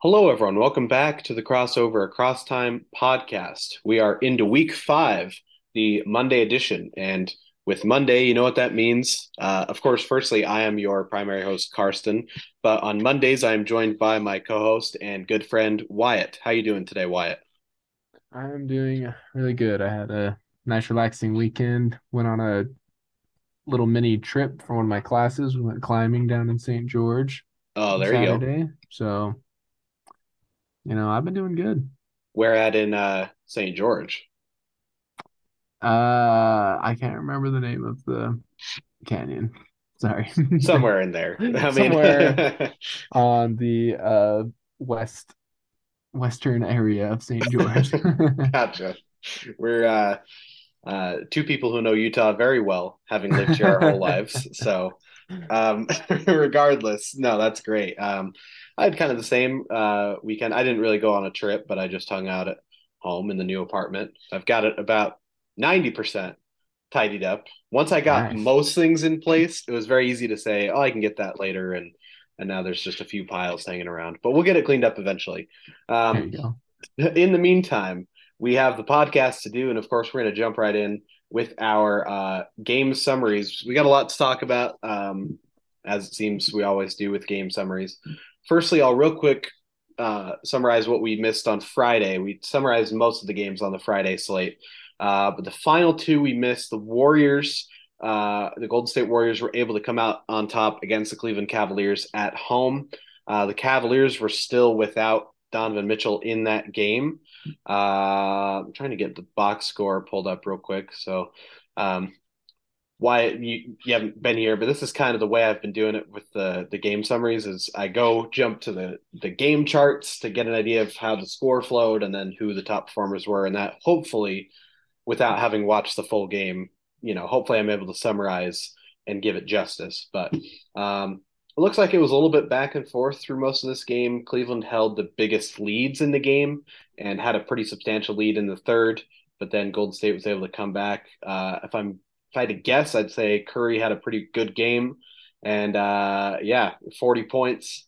Hello, everyone. Welcome back to the Crossover Across Time podcast. We are into week five, the Monday edition. And with Monday, you know what that means. Uh, of course, firstly, I am your primary host, Karston. But on Mondays, I am joined by my co-host and good friend, Wyatt. How are you doing today, Wyatt? I'm doing really good. I had a nice relaxing weekend. Went on a little mini trip for one of my classes. We went climbing down in St. George Oh, there you go. Saturday. So, you know, I've been doing good. Where at in uh, St. George? Uh, I can't remember the name of the canyon. Sorry. Somewhere in there. I Somewhere on the uh west western area of St. George. gotcha. We're uh, uh, two people who know Utah very well, having lived here our whole lives. So, um, regardless, no, that's great. Um, I had kind of the same uh, weekend. I didn't really go on a trip, but I just hung out at home in the new apartment. I've got it about 90% tidied up. Once I got Nice. most things in place, it was very easy to say, "Oh, I can get that later," and and now there's just a few piles hanging around. But we'll get it cleaned up eventually. Um, in the meantime, we have the podcast to do, and of course, we're going to jump right in with our uh, game summaries. We got a lot to talk about, um, as it seems we always do with game summaries. Firstly, I'll real quick uh, summarize what we missed on Friday. We summarized most of the games on the Friday slate, uh, but the final two we missed. The Warriors, uh, the Golden State Warriors, were able to come out on top against the Cleveland Cavaliers at home. Uh, the Cavaliers were still without Donovan Mitchell in that game. Uh, I'm trying to get the box score pulled up real quick. So, um, Wyatt, you, you haven't been here, but this is kind of the way I've been doing it with the the game summaries. Is I go jump to the the game charts to get an idea of how the score flowed and then who the top performers were, and that hopefully, without having watched the full game, you know, hopefully I'm able to summarize and give it justice. But um, it looks like it was a little bit back and forth through most of this game. Cleveland held the biggest leads in the game and had a pretty substantial lead in the third, but then Golden State was able to come back. Uh, if I'm if I had to guess, I'd say Curry had a pretty good game, and uh, yeah, 40 points,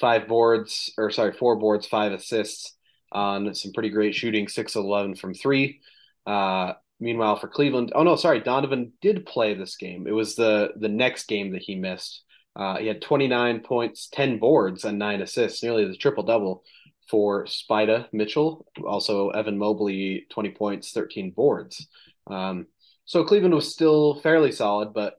five boards, or sorry, four boards, five assists on some pretty great shooting, six of 11 from three. Uh, meanwhile, for Cleveland, oh no, sorry, Donovan did play this game. It was the the next game that he missed. Uh, he had 29 points, 10 boards, and nine assists, nearly the triple double for Spida Mitchell. Also, Evan Mobley, 20 points, 13 boards. Um, so Cleveland was still fairly solid, but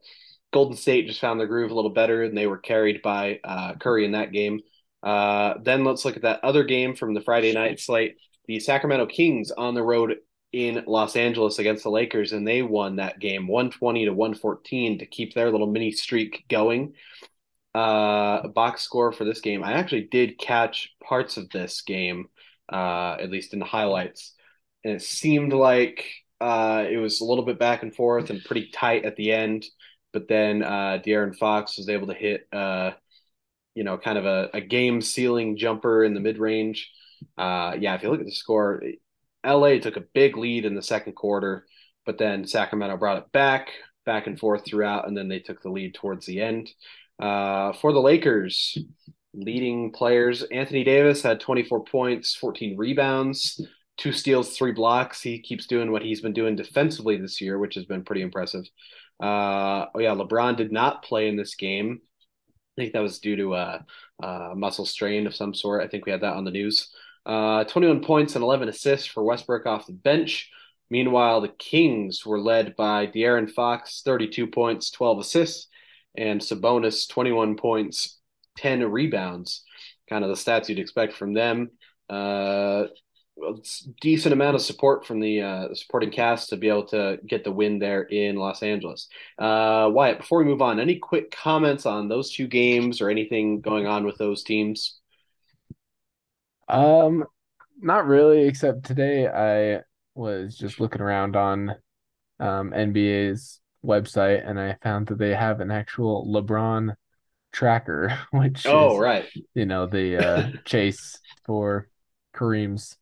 Golden State just found their groove a little better, and they were carried by uh, Curry in that game. Uh, then let's look at that other game from the Friday night slate. The Sacramento Kings on the road in Los Angeles against the Lakers, and they won that game 120 to 114 to keep their little mini streak going. Uh, box score for this game. I actually did catch parts of this game, uh, at least in the highlights, and it seemed like uh, it was a little bit back and forth and pretty tight at the end. But then uh, De'Aaron Fox was able to hit, uh, you know, kind of a, a game sealing jumper in the mid range. Uh, yeah, if you look at the score, LA took a big lead in the second quarter, but then Sacramento brought it back, back and forth throughout, and then they took the lead towards the end. Uh, for the Lakers, leading players, Anthony Davis had 24 points, 14 rebounds, two steals, three blocks. He keeps doing what he's been doing defensively this year, which has been pretty impressive. Uh, oh yeah, LeBron did not play in this game. I think that was due to a, a muscle strain of some sort. I think we had that on the news. Uh, 21 points and 11 assists for Westbrook off the bench. Meanwhile, the Kings were led by De'Aaron Fox, 32 points, 12 assists, and Sabonis, 21 points, 10 rebounds. Kind of the stats you'd expect from them. Uh, decent amount of support from the uh, supporting cast to be able to get the win there in Los Angeles. Uh, Wyatt, before we move on, any quick comments on those two games or anything going on with those teams? Um, not really, except today I was just looking around on um NBA's website and I found that they have an actual LeBron tracker, which Oh, is, right. you know, the uh chase for Kareem's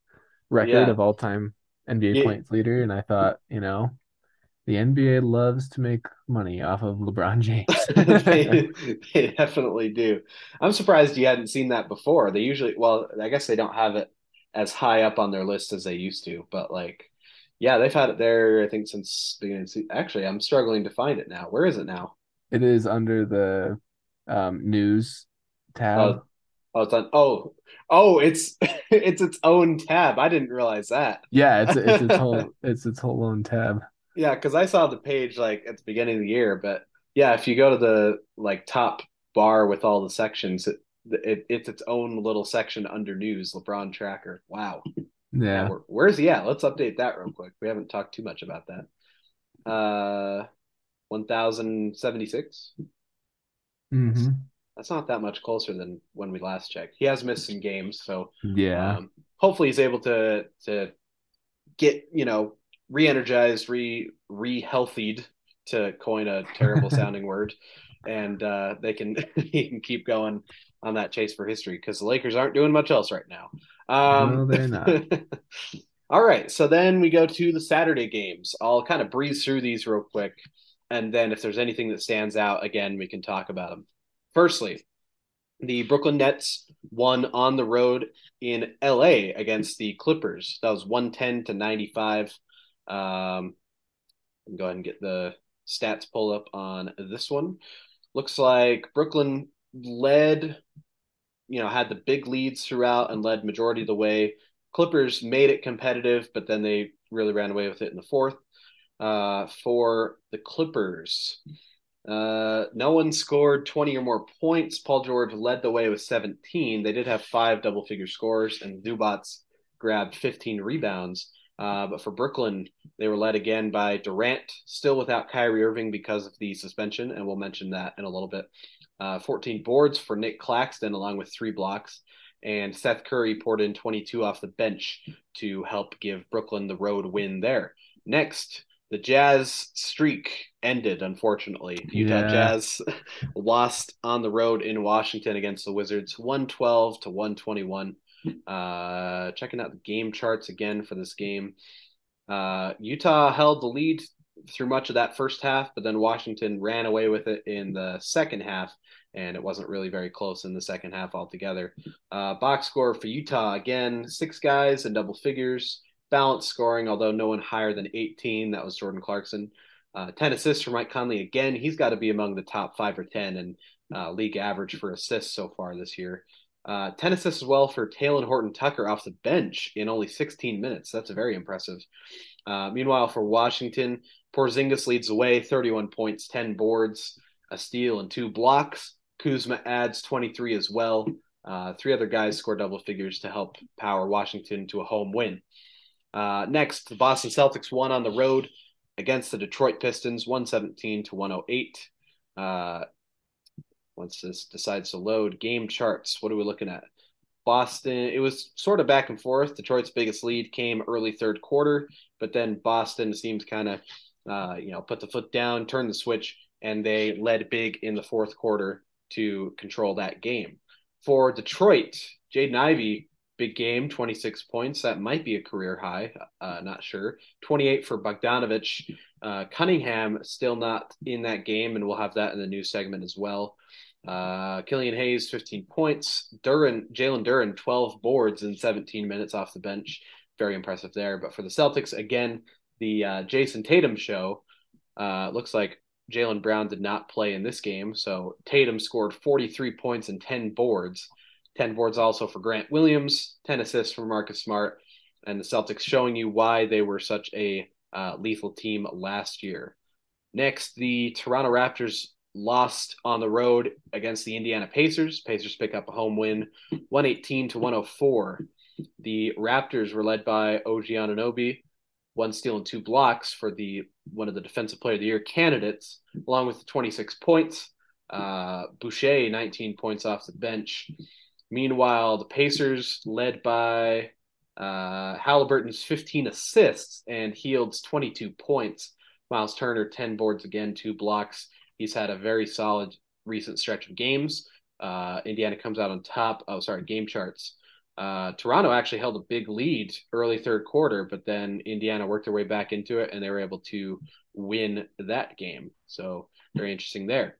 record Yeah. of all time NBA Yeah. points leader. And I thought, you know, The NBA loves to make money off of LeBron James. they, they definitely do. I'm surprised you hadn't seen that before. They usually, well, I guess they don't have it as high up on their list as they used to, but like, yeah, they've had it there, I think, since beginning. Actually, I'm struggling to find it now. Where is it now? It is under the um, news tab. Oh, oh, it's on. Oh, oh, it's it's its own tab. I didn't realize that. Yeah, it's it's its whole it's its whole own tab. Yeah, because I saw the page like at the beginning of the year, but yeah, if you go to the like top bar with all the sections, it, it it's its own little section under news. LeBron tracker. Wow. Yeah. yeah where's he at? Let's update that real quick. We haven't talked too much about that. Uh, one thousand seventy six. Mm-hmm. That's not that much closer than when we last checked. He has missed some games, so yeah. Um, hopefully, he's able to to get you know re-energized, re re-healthied to coin a terrible sounding word, and uh, they can he can keep going on that chase for history because the Lakers aren't doing much else right now. Um, no, they're not. all right, so then we go to the Saturday games. I'll kind of breeze through these real quick, and then if there's anything that stands out, again, we can talk about them. Firstly, the Brooklyn Nets won on the road in LA against the Clippers. That was 110 to 95. Um, go ahead and get the stats pull up on this one. Looks like Brooklyn led, you know, had the big leads throughout and led majority of the way. Clippers made it competitive, but then they really ran away with it in the fourth. Uh, for the Clippers, uh, no one scored 20 or more points. Paul George led the way with 17. They did have five double figure scores, and Zubac grabbed 15 rebounds. Uh, but for Brooklyn, they were led again by Durant, still without Kyrie Irving because of the suspension, and we'll mention that in a little bit. Uh, 14 boards for Nic Claxton, along with three blocks. And Seth Curry poured in 22 off the bench to help give Brooklyn the road win there. Next, the Jazz streak ended, unfortunately. Utah yeah. Jazz lost on the road in Washington against the Wizards, 112 to 121. Uh, checking out the game charts again for this game. Uh, Utah held the lead through much of that first half, but then Washington ran away with it in the second half, and it wasn't really very close in the second half altogether. Uh, box score for Utah again, six guys in double figures, balanced scoring, although no one higher than 18. That was Jordan Clarkson. Uh, 10 assists for Mike Conley. Again, he's got to be among the top five or 10 and uh, league average for assists so far this year. Uh, 10 assists as well for Talen Horton Tucker off the bench in only 16 minutes. That's very impressive. Uh, meanwhile, for Washington, Porzingis leads the way 31 points, 10 boards, a steal, and two blocks. Kuzma adds 23 as well. Uh, three other guys score double figures to help power Washington to a home win. Uh, next, the Boston Celtics won on the road against the Detroit Pistons, 117 to 108. Uh, once this decides to load game charts, what are we looking at? Boston, it was sort of back and forth. Detroit's biggest lead came early third quarter, but then Boston seems kind of, uh, you know, put the foot down, turn the switch, and they led big in the fourth quarter to control that game. For Detroit, Jaden Ivey, big game, 26 points. That might be a career high. Uh, not sure. 28 for Bogdanovich. Uh, Cunningham still not in that game, and we'll have that in the new segment as well. Uh, Killian Hayes, 15 points. Duren, Jalen Duren, 12 boards in 17 minutes off the bench. Very impressive there. But for the Celtics, again, the uh, Jayson Tatum show. Uh, looks like Jaylen Brown did not play in this game. So Tatum scored 43 points and 10 boards. 10 boards also for Grant Williams, 10 assists for Marcus Smart. And the Celtics showing you why they were such a uh, lethal team last year. Next, the Toronto Raptors lost on the road against the Indiana Pacers. Pacers pick up a home win, 118 to 104. The Raptors were led by OG Anunoby, one steal and two blocks for the one of the Defensive Player of the Year candidates, along with 26 points. Uh, Boucher, 19 points off the bench. Meanwhile, the Pacers, led by uh, Halliburton's 15 assists and Hield's 22 points. Miles Turner, 10 boards again, two blocks. He's had a very solid recent stretch of games. Uh, Indiana comes out on top. Oh, sorry, game charts. Uh, Toronto actually held a big lead early third quarter, but then Indiana worked their way back into it and they were able to win that game. So very interesting there.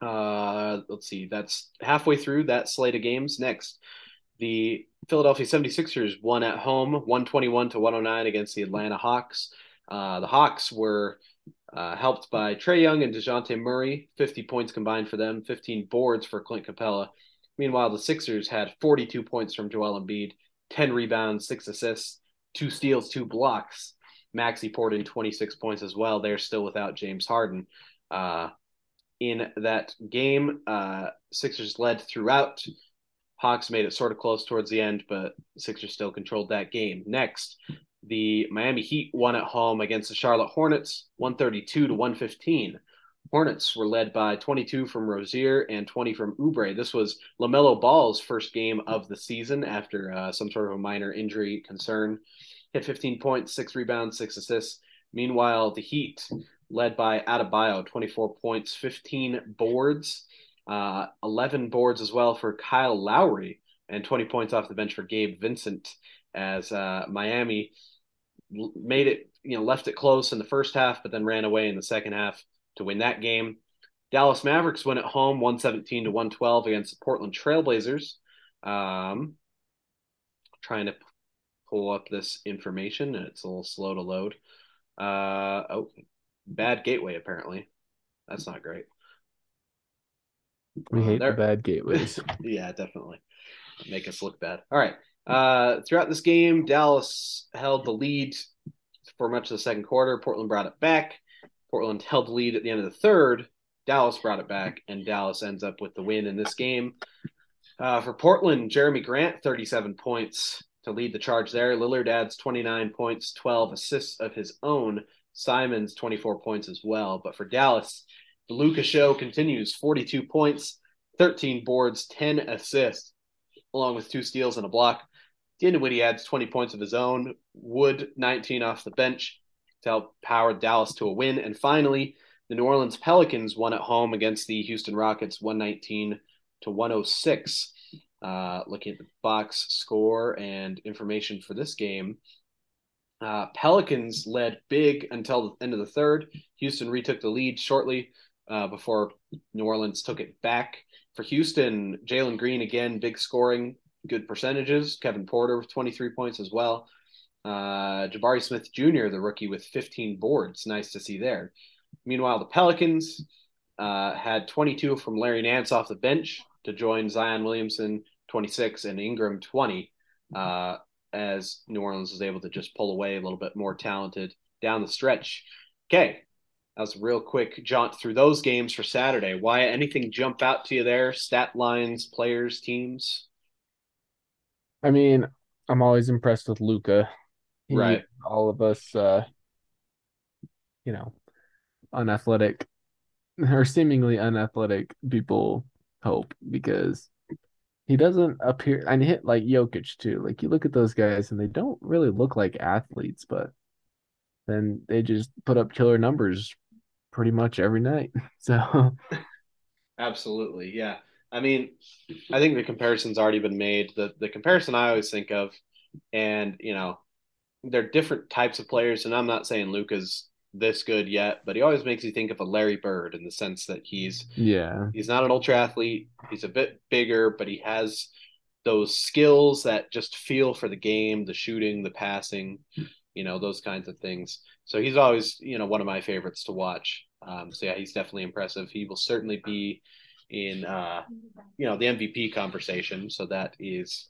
Uh, let's see, that's halfway through that slate of games. Next, the Philadelphia 76ers won at home 121 to 109 against the Atlanta Hawks. Uh, the Hawks were uh, helped by Trae Young and DeJounte Murray, 50 points combined for them, 15 boards for Clint Capela. Meanwhile, the Sixers had 42 points from Joel Embiid, 10 rebounds, six assists, two steals, two blocks. Maxey poured in 26 points as well. They're still without James Harden. Uh, in that game, uh, Sixers led throughout. Hawks made it sort of close towards the end, but Sixers still controlled that game. Next, the Miami Heat won at home against the Charlotte Hornets, 132 to 115. Hornets were led by 22 from Rozier and 20 from Oubre. This was LaMelo Ball's first game of the season after uh, some sort of a minor injury concern. Hit 15 points, six rebounds, six assists. Meanwhile, the Heat, led by Adebayo, 24 points, 15 boards, uh, 11 boards as well for Kyle Lowry, and 20 points off the bench for Gabe Vincent as uh, Miami made it, you know, left it close in the first half, but then ran away in the second half to win that game. Dallas Mavericks went at home 117 to 112 against the Portland Trailblazers. Um, trying to pull up this information. And it's a little slow to load. Uh, oh, bad gateway, apparently. That's not great. We uh, hate the bad gateways. yeah, definitely. Make us look bad. All right. Uh, throughout this game, Dallas held the lead for much of the second quarter. Portland brought it back. Portland held the lead at the end of the third. Dallas brought it back, and Dallas ends up with the win in this game. Uh, for Portland, Jerami Grant, 37 points to lead the charge there. Lillard adds 29 points, 12 assists of his own. Simons, 24 points as well. But for Dallas, the Luka show continues 42 points, 13 boards, 10 assists, along with two steals and a block. Dinwiddie adds 20 points of his own, Wood 19 off the bench to help power Dallas to a win. And finally, the New Orleans Pelicans won at home against the Houston Rockets 119 to 106. Uh, looking at the box score and information for this game, uh, Pelicans led big until the end of the third. Houston retook the lead shortly uh, before New Orleans took it back. For Houston, Jalen Green again, big scoring, good percentages. Kevin Porter with 23 points as well. Uh, Jabari Smith Jr., the rookie, with 15 boards. Nice to see there. Meanwhile, the Pelicans uh, had 22 from Larry Nance off the bench to join Zion Williamson 26 and Ingram 20 uh, as New Orleans was able to just pull away a little bit more talented down the stretch. Okay, that was a real quick jaunt through those games for Saturday. Why anything jump out to you there? Stat lines, players, teams? I mean, I'm always impressed with Luka. Right. All of us, uh, you know, unathletic or seemingly unathletic people hope because he doesn't appear and hit like Jokic too. Like you look at those guys and they don't really look like athletes, but then they just put up killer numbers pretty much every night. So absolutely, yeah. I mean, I think the comparison's already been made. The the comparison I always think of, and you know, they're different types of players, and I'm not saying Luka's this good yet, but he always makes you think of a Larry Bird in the sense that he's yeah he's not an ultra athlete. He's a bit bigger, but he has those skills that just feel for the game, the shooting, the passing, you know, those kinds of things. So he's always you know one of my favorites to watch. Um, so yeah, he's definitely impressive. He will certainly be in uh, you know the MVP conversation. So that is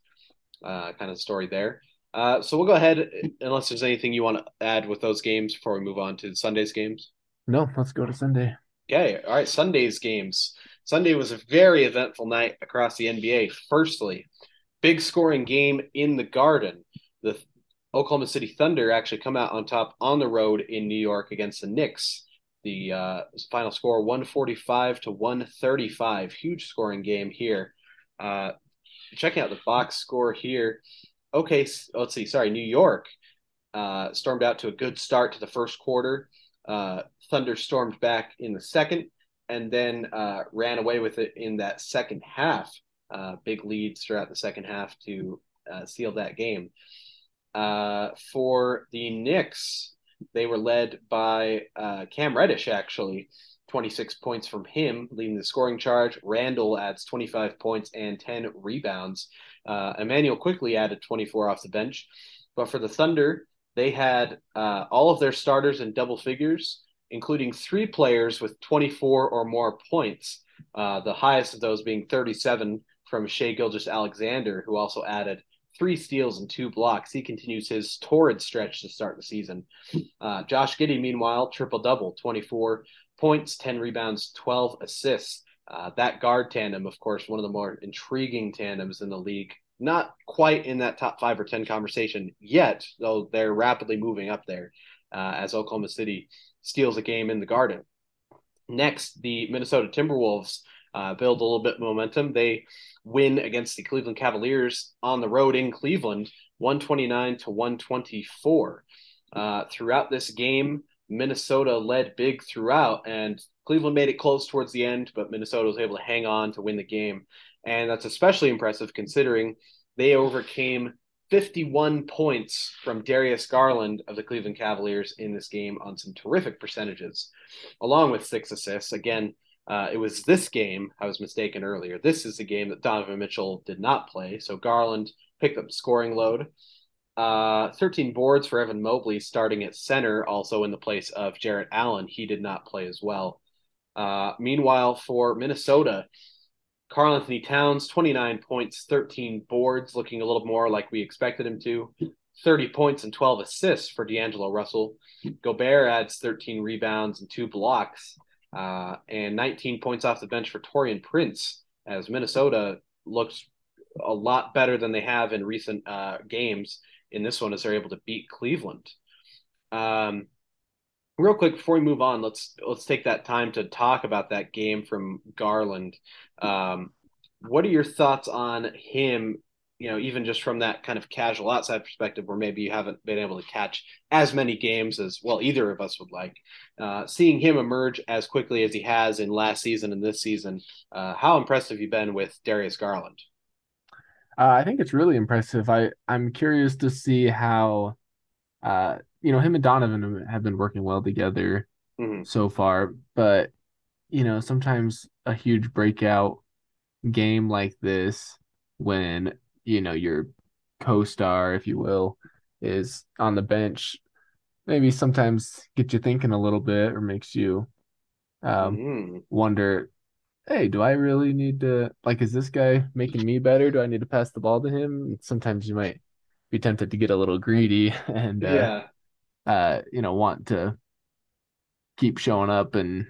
uh, kind of the story there. Uh, so we'll go ahead, unless there's anything you want to add with those games before we move on to Sunday's games. No, let's go to Sunday. Okay, all right. Sunday's games. Sunday was a very eventful night across the NBA. Firstly, big scoring game in the Garden. The Oklahoma City Thunder actually come out on top on the road in New York against the Knicks. The uh, final score 145 to 135. Huge scoring game here. Uh, checking out the box score here okay, let's see, sorry, New York uh, stormed out to a good start to the first quarter. Uh, Thunder stormed back in the second and then uh, ran away with it in that second half. Uh, big leads throughout the second half to uh, sealed that game. Uh, for the Knicks, they were led by Cam Reddish, actually. 26 points from him, leading the scoring charge. Randle adds 25 points and 10 rebounds. Uh, Immanuel Quickley added 24 off the bench. But for the Thunder, they had uh, all of their starters in double figures, including three players with 24 or more points. Uh, the highest of those being 37 from Shai Gilgeous Alexander, who also added three steals and two blocks. He continues his torrid stretch to start the season. Uh, Josh Giddey, meanwhile, triple double 24 points, 10 rebounds, 12 assists. Uh, that guard tandem, of course, one of the more intriguing tandems in the league. Not quite in that top five or 10 conversation yet, though they're rapidly moving up there uh, as Oklahoma City steals a game in the Garden. Next, the Minnesota Timberwolves uh, build a little bit of momentum. They win against the Cleveland Cavaliers on the road in Cleveland, 129 to 124. Uh, throughout this game, Minnesota led big throughout, and Cleveland made it close towards the end, but Minnesota was able to hang on to win the game. And that's especially impressive considering they overcame 51 points from Darius Garland of the Cleveland Cavaliers in this game on some terrific percentages, along with six assists. Again, uh, it was this game, I was mistaken earlier. This is the game that Donovan Mitchell did not play. So Garland picked up scoring load. Uh, 13 boards for Evan Mobley starting at center, also in the place of Jarrett Allen. He did not play as well. Uh, meanwhile, for Minnesota, Karl-Anthony Towns, 29 points, 13 boards, looking a little more like we expected him to. 30 points and 12 assists for D'Angelo Russell. Gobert adds 13 rebounds and two blocks, uh, and 19 points off the bench for Taurean Prince, as Minnesota looks a lot better than they have in recent uh, games. In this one, as they're able to beat Cleveland. Um, real quick before we move on, let's let's take that time to talk about that game from Garland. Um, what are your thoughts on him? You know, even just from that kind of casual outside perspective, where maybe you haven't been able to catch as many games as well either of us would like. Uh, seeing him emerge as quickly as he has in last season and this season, uh, how impressed have you been with Darius Garland? Uh, I think it's really impressive. I I'm curious to see how uh, you know, him and Donovan have been working well together mm-hmm. so far, but you know, sometimes a huge breakout game like this when, you know, your co-star, if you will, is on the bench, maybe sometimes get you thinking a little bit or makes you um, mm-hmm. wonder, hey, do I really need to like is this guy making me better? Do I need to pass the ball to him? Sometimes you might be tempted to get a little greedy and uh, yeah uh, you know, want to keep showing up and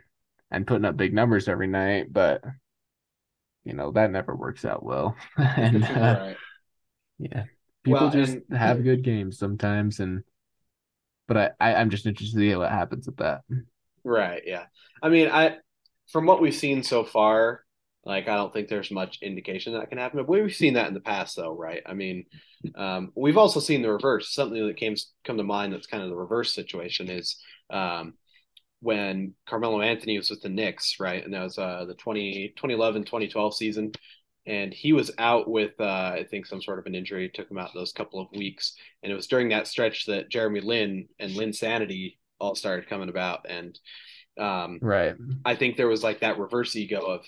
and putting up big numbers every night, but you know that never works out well. and uh, right. yeah, people well, just and, have good games sometimes, and but I, I I'm just interested to see what happens with that. Right. Yeah. I mean, I from what we've seen so far, like, I don't think there's much indication that can happen. But we've seen that in the past, though, right? I mean, um, we've also seen the reverse. Something that came come to mind that's kind of the reverse situation is um, when Carmelo Anthony was with the Knicks, right? And that was uh, the 20, 2011, 2012 season. And he was out with, uh, I think, some sort of an injury, took him out those couple of weeks. And it was during that stretch that Jeremy Lin and Linsanity all started coming about. And um, right. I think there was like that reverse ego of,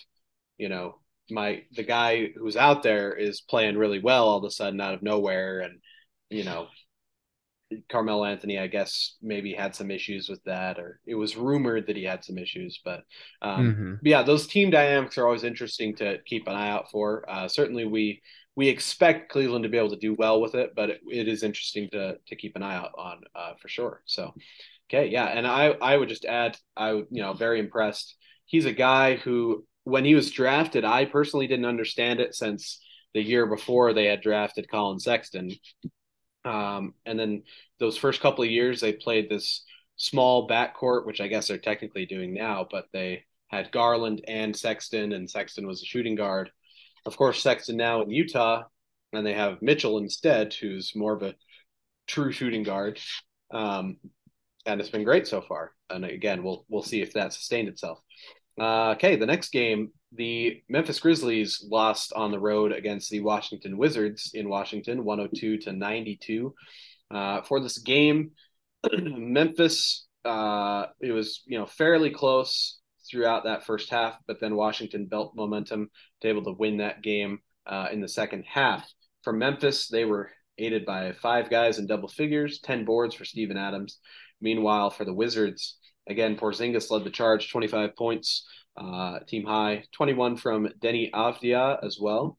you know, my the guy who's out there is playing really well all of a sudden out of nowhere, and you know, Carmelo Anthony, I guess maybe had some issues with that, or it was rumored that he had some issues. But um, mm-hmm. yeah, those team dynamics are always interesting to keep an eye out for. Uh, certainly, we we expect Cleveland to be able to do well with it, but it, it is interesting to to keep an eye out on uh, for sure. So, okay, yeah, and I I would just add, I you know very impressed. He's a guy who when he was drafted, I personally didn't understand it since the year before they had drafted Collin Sexton. Um, and then those first couple of years, they played this small backcourt, which I guess they're technically doing now, but they had Garland and Sexton, and Sexton was a shooting guard. Of course, Sexton now in Utah, and they have Mitchell instead, who's more of a true shooting guard. Um, and it's been great so far. And again, we'll we'll see if that sustained itself. Uh, okay, the next game, the Memphis Grizzlies lost on the road against the Washington Wizards in Washington, 102 to 92. Uh, for this game, Memphis, uh, it was you know fairly close throughout that first half, but then Washington built momentum to able to win that game uh, in the second half. For Memphis, they were aided by five guys in double figures, 10 boards for Steven Adams. Meanwhile, for the Wizards, again, Porzingis led the charge, 25 points, uh, team high, 21 from Deni Avdija as well.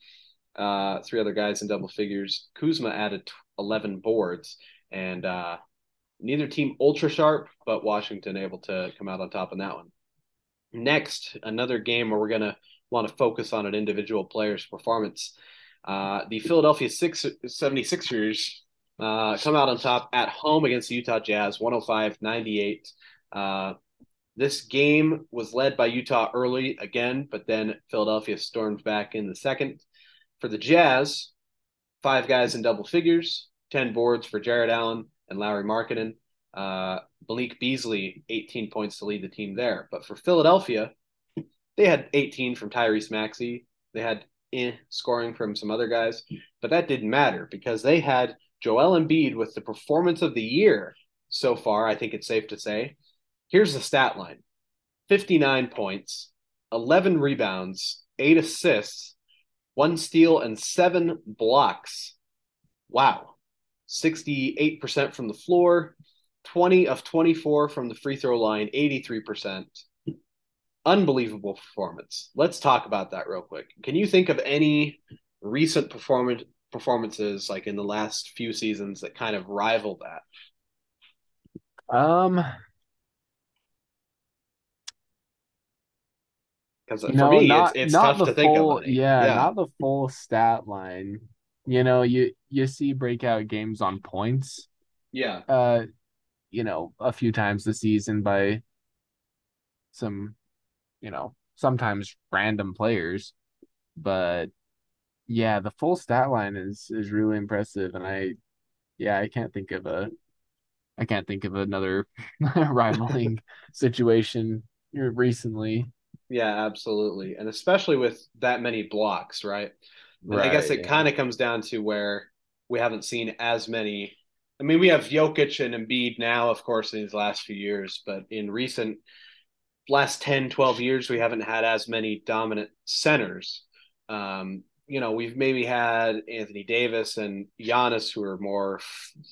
Uh, three other guys in double figures. Kuzma added 11 boards, and uh, neither team ultra sharp, but Washington able to come out on top in that one. Next, another game where we're going to want to focus on an individual player's performance. Uh, the Philadelphia Six, 76ers uh, come out on top at home against the Utah Jazz, 105 98. Uh, this game was led by Utah early again, but then Philadelphia stormed back in the second. For the Jazz, five guys in double figures, 10 boards for Jarrett Allen and Lauri Markkanen. Uh, Malik Beasley, 18 points to lead the team there. But for Philadelphia, they had 18 from Tyrese Maxey. They had eh, scoring from some other guys, but that didn't matter because they had Joel Embiid with the performance of the year so far. I think it's safe to say. Here's the stat line 59 points, 11 rebounds, eight assists, one steal, and seven blocks. Wow. 68% from the floor, 20 of 24 from the free throw line, 83%. Unbelievable performance. Let's talk about that real quick. Can you think of any recent performance performances like in the last few seasons that kind of rival that? Um, Because for know, me, not it's it's not tough the to think full, of. Yeah, Yeah, not the full stat line. You know, you you see breakout games on points, yeah, uh, you know, a few times this season by some, you know, sometimes random players, but yeah, the full stat line is is really impressive, and I, yeah, I can't think of a, I can't think of another rivaling situation recently. Yeah, absolutely, and especially with that many blocks, right? And I guess it yeah. kind of comes down to where we haven't seen as many. I mean, we have Jokic and Embiid now, of course, in these last few years, but in recent last 10, 12 years, we haven't had as many dominant centers. Um, you know, we've maybe had Anthony Davis and Giannis who are more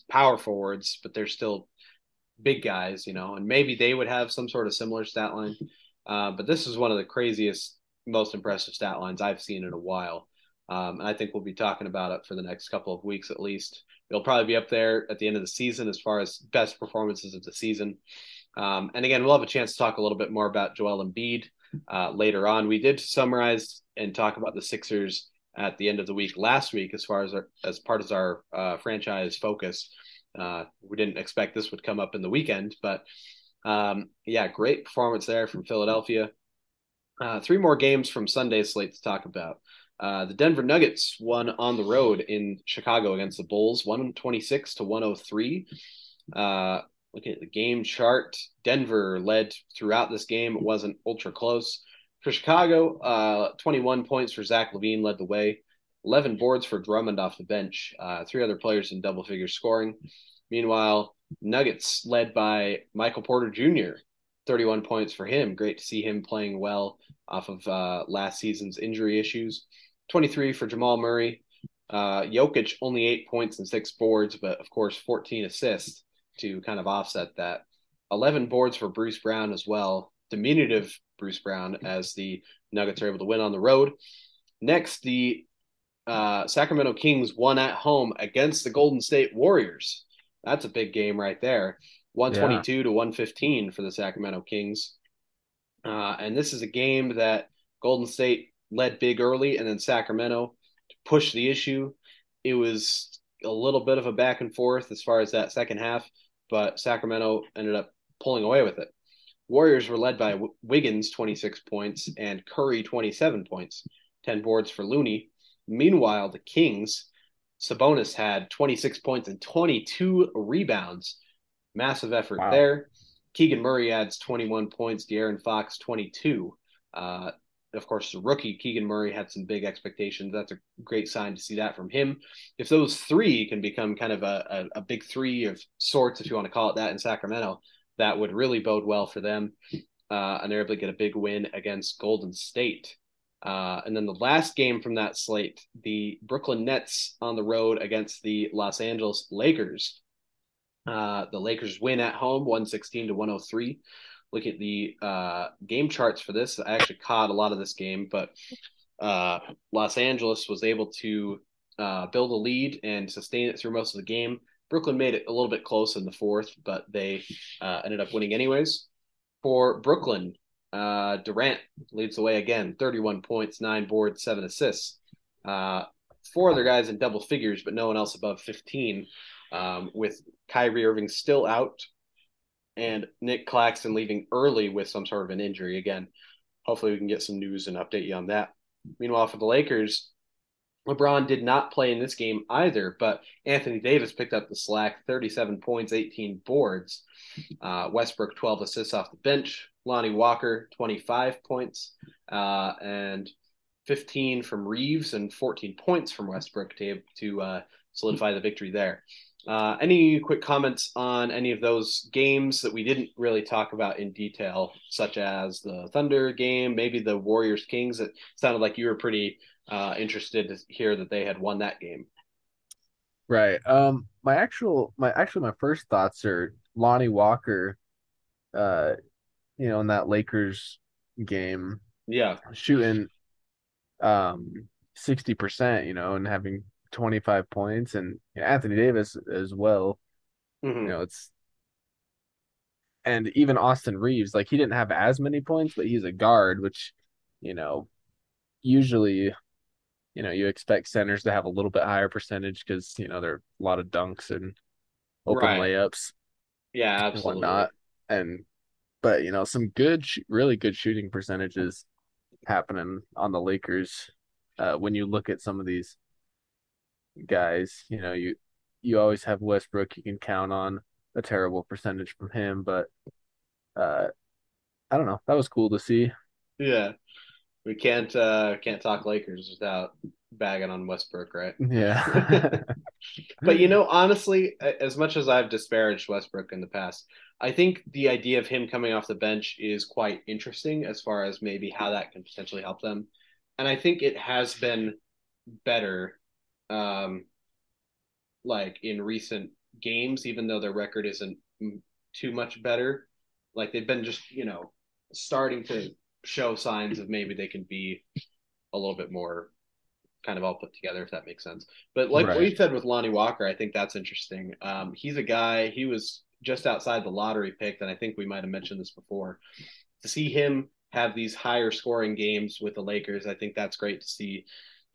power forwards, but they're still big guys, you know, and maybe they would have some sort of similar stat line. Uh, but this is one of the craziest, most impressive stat lines I've seen in a while. Um, and I think we'll be talking about it for the next couple of weeks at least. It'll probably be up there at the end of the season as far as best performances of the season. Um, and again, we'll have a chance to talk a little bit more about Joel Embiid uh, later on. We did summarize and talk about the Sixers at the end of the week last week as far as our, as part of our uh, franchise focus. Uh, we didn't expect this would come up in the weekend, but um, yeah, great performance there from Philadelphia. Uh, three more games from Sunday's slate to talk about. Uh, the Denver Nuggets won on the road in Chicago against the Bulls, 126 to 103. Uh, looking at the game chart, Denver led throughout this game. It wasn't ultra close. For Chicago, uh, 21 points for Zach LaVine led the way, 11 boards for Drummond off the bench, uh, three other players in double figure scoring. Meanwhile, Nuggets led by Michael Porter Jr., 31 points for him. Great to see him playing well off of uh, last season's injury issues. 23 for Jamal Murray. Uh, Jokic only eight points and six boards, but of course 14 assists to kind of offset that. 11 boards for Bruce Brown as well. Diminutive Bruce Brown as the Nuggets are able to win on the road. Next, the uh, Sacramento Kings won at home against the Golden State Warriors. That's a big game right there. Yeah. 122 to 115 for the Sacramento Kings. Uh, and this is a game that Golden State led big early, and then Sacramento pushed the issue. It was a little bit of a back and forth as far as that second half, but Sacramento ended up pulling away with it. Warriors were led by Wiggins, 26 points, and Curry, 27 points, 10 boards for Looney. Meanwhile, the Kings, Sabonis had 26 points and 22 rebounds. Massive effort Wow. there. Keegan Murray adds 21 points, De'Aaron Fox 22. Uh, of course, the rookie Keegan Murray had some big expectations. That's a great sign to see that from him. If those three can become kind of a, a, a big three of sorts, if you want to call it that, in Sacramento, that would really bode well for them. Uh, and they're able to get a big win against Golden State. Uh, and then the last game from that slate, the Brooklyn Nets on the road against the Los Angeles Lakers. Uh, the Lakers win at home, 116 to 103. Look at the uh, game charts for this. I actually caught a lot of this game, but uh, Los Angeles was able to uh, build a lead and sustain it through most of the game. Brooklyn made it a little bit close in the fourth, but they uh, ended up winning anyways. For Brooklyn, uh, Durant leads the way again 31 points, nine boards, seven assists. Uh, four other guys in double figures, but no one else above 15, um, with Kyrie Irving still out and Nic Claxton leaving early with some sort of an injury. Again, hopefully we can get some news and update you on that. Meanwhile, for the Lakers, LeBron did not play in this game either, but Anthony Davis picked up the slack 37 points, 18 boards. Uh, Westbrook, 12 assists off the bench. Lonnie Walker, 25 points, uh, and 15 from Reaves and 14 points from Westbrook to, to uh, solidify the victory there. Uh, any quick comments on any of those games that we didn't really talk about in detail, such as the Thunder game, maybe the Warriors Kings? It sounded like you were pretty uh, interested to hear that they had won that game. Right. Um. My actual, my actually, my first thoughts are Lonnie Walker. Uh, you know, in that Lakers game. Yeah. Shooting, um, sixty percent. You know, and having 25 points and Anthony Davis as well. Mm-hmm. You know, it's and even Austin Reaves, like he didn't have as many points, but he's a guard, which, you know, usually, you know, you expect centers to have a little bit higher percentage because, you know, there are a lot of dunks and open right. layups. Yeah, absolutely. And whatnot. And, but, you know, some good, really good shooting percentages happening on the Lakers uh, when you look at some of these guys. You know, you you always have Westbrook you can count on a terrible percentage from him, but uh I don't know. That was cool to see. Yeah. We can't uh can't talk Lakers without bagging on Westbrook, right? Yeah. but you know, honestly, as much as I've disparaged Westbrook in the past, I think the idea of him coming off the bench is quite interesting as far as maybe how that can potentially help them. And I think it has been better um, like in recent games, even though their record isn't too much better. Like they've been just, you know, starting to show signs of maybe they can be a little bit more kind of all put together, if that makes sense. But like right. what you said with Lonnie Walker, I think that's interesting. Um, he's a guy, he was just outside the lottery pick, and I think we might have mentioned this before. To see him have these higher scoring games with the Lakers, I think that's great to see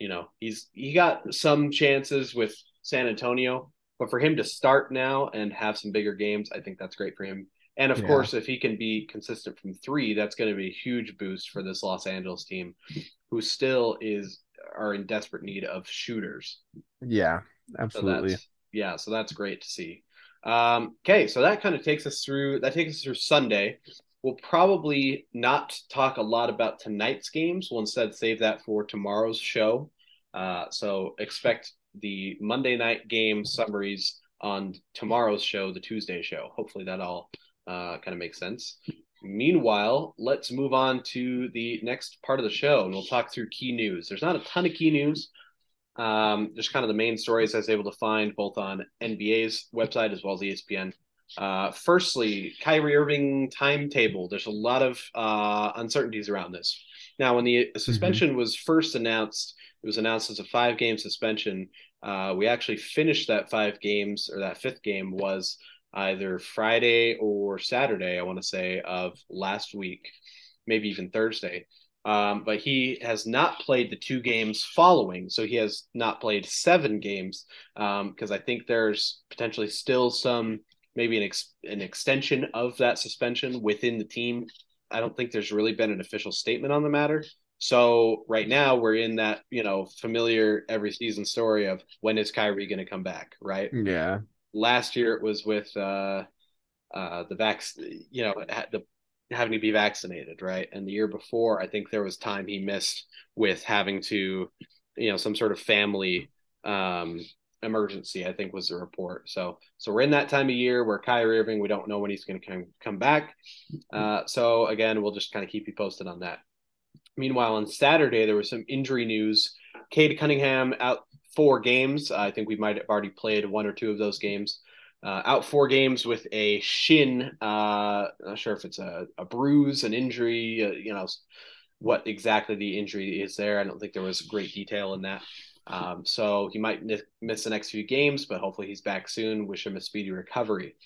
you know, he's he got some chances with San Antonio, but for him to start now and have some bigger games, I think that's great for him. And of yeah. course, if he can be consistent from three, that's going to be a huge boost for this Los Angeles team, who still is are in desperate need of shooters. Yeah, absolutely. So yeah, so that's great to see. Um, okay, so that kind of takes us through. That takes us through Sunday. We'll probably not talk a lot about tonight's games. We'll instead save that for tomorrow's show. Uh, so expect the Monday night game summaries on tomorrow's show, the Tuesday show. Hopefully that all uh, kind of makes sense. Meanwhile, let's move on to the next part of the show and we'll talk through key news. There's not a ton of key news. Um, just kind of the main stories I was able to find both on NBA's website as well as ESPN. Uh, firstly, Kyrie Irving timetable. There's a lot of uh, uncertainties around this. Now, when the suspension mm-hmm. was first announced, it was announced as a five game suspension. Uh, we actually finished that five games, or that fifth game was either Friday or Saturday, I want to say, of last week, maybe even Thursday. Um, but he has not played the two games following, so he has not played seven games because um, I think there's potentially still some maybe an ex- an extension of that suspension within the team. I don't think there's really been an official statement on the matter. So right now we're in that you know familiar every season story of when is Kyrie going to come back, right? Yeah. Last year it was with uh, uh, the vac, you know, the having to be vaccinated, right? And the year before, I think there was time he missed with having to, you know, some sort of family um, emergency. I think was the report. So, so we're in that time of year where Kyrie Irving, we don't know when he's going to come come back. Uh, so again, we'll just kind of keep you posted on that. Meanwhile, on Saturday there was some injury news. Cade Cunningham out four games. I think we might have already played one or two of those games. Uh, out four games with a shin. Uh, not sure if it's a, a bruise, an injury. Uh, you know what exactly the injury is there. I don't think there was great detail in that. Um, so he might n- miss the next few games, but hopefully he's back soon. Wish him a speedy recovery.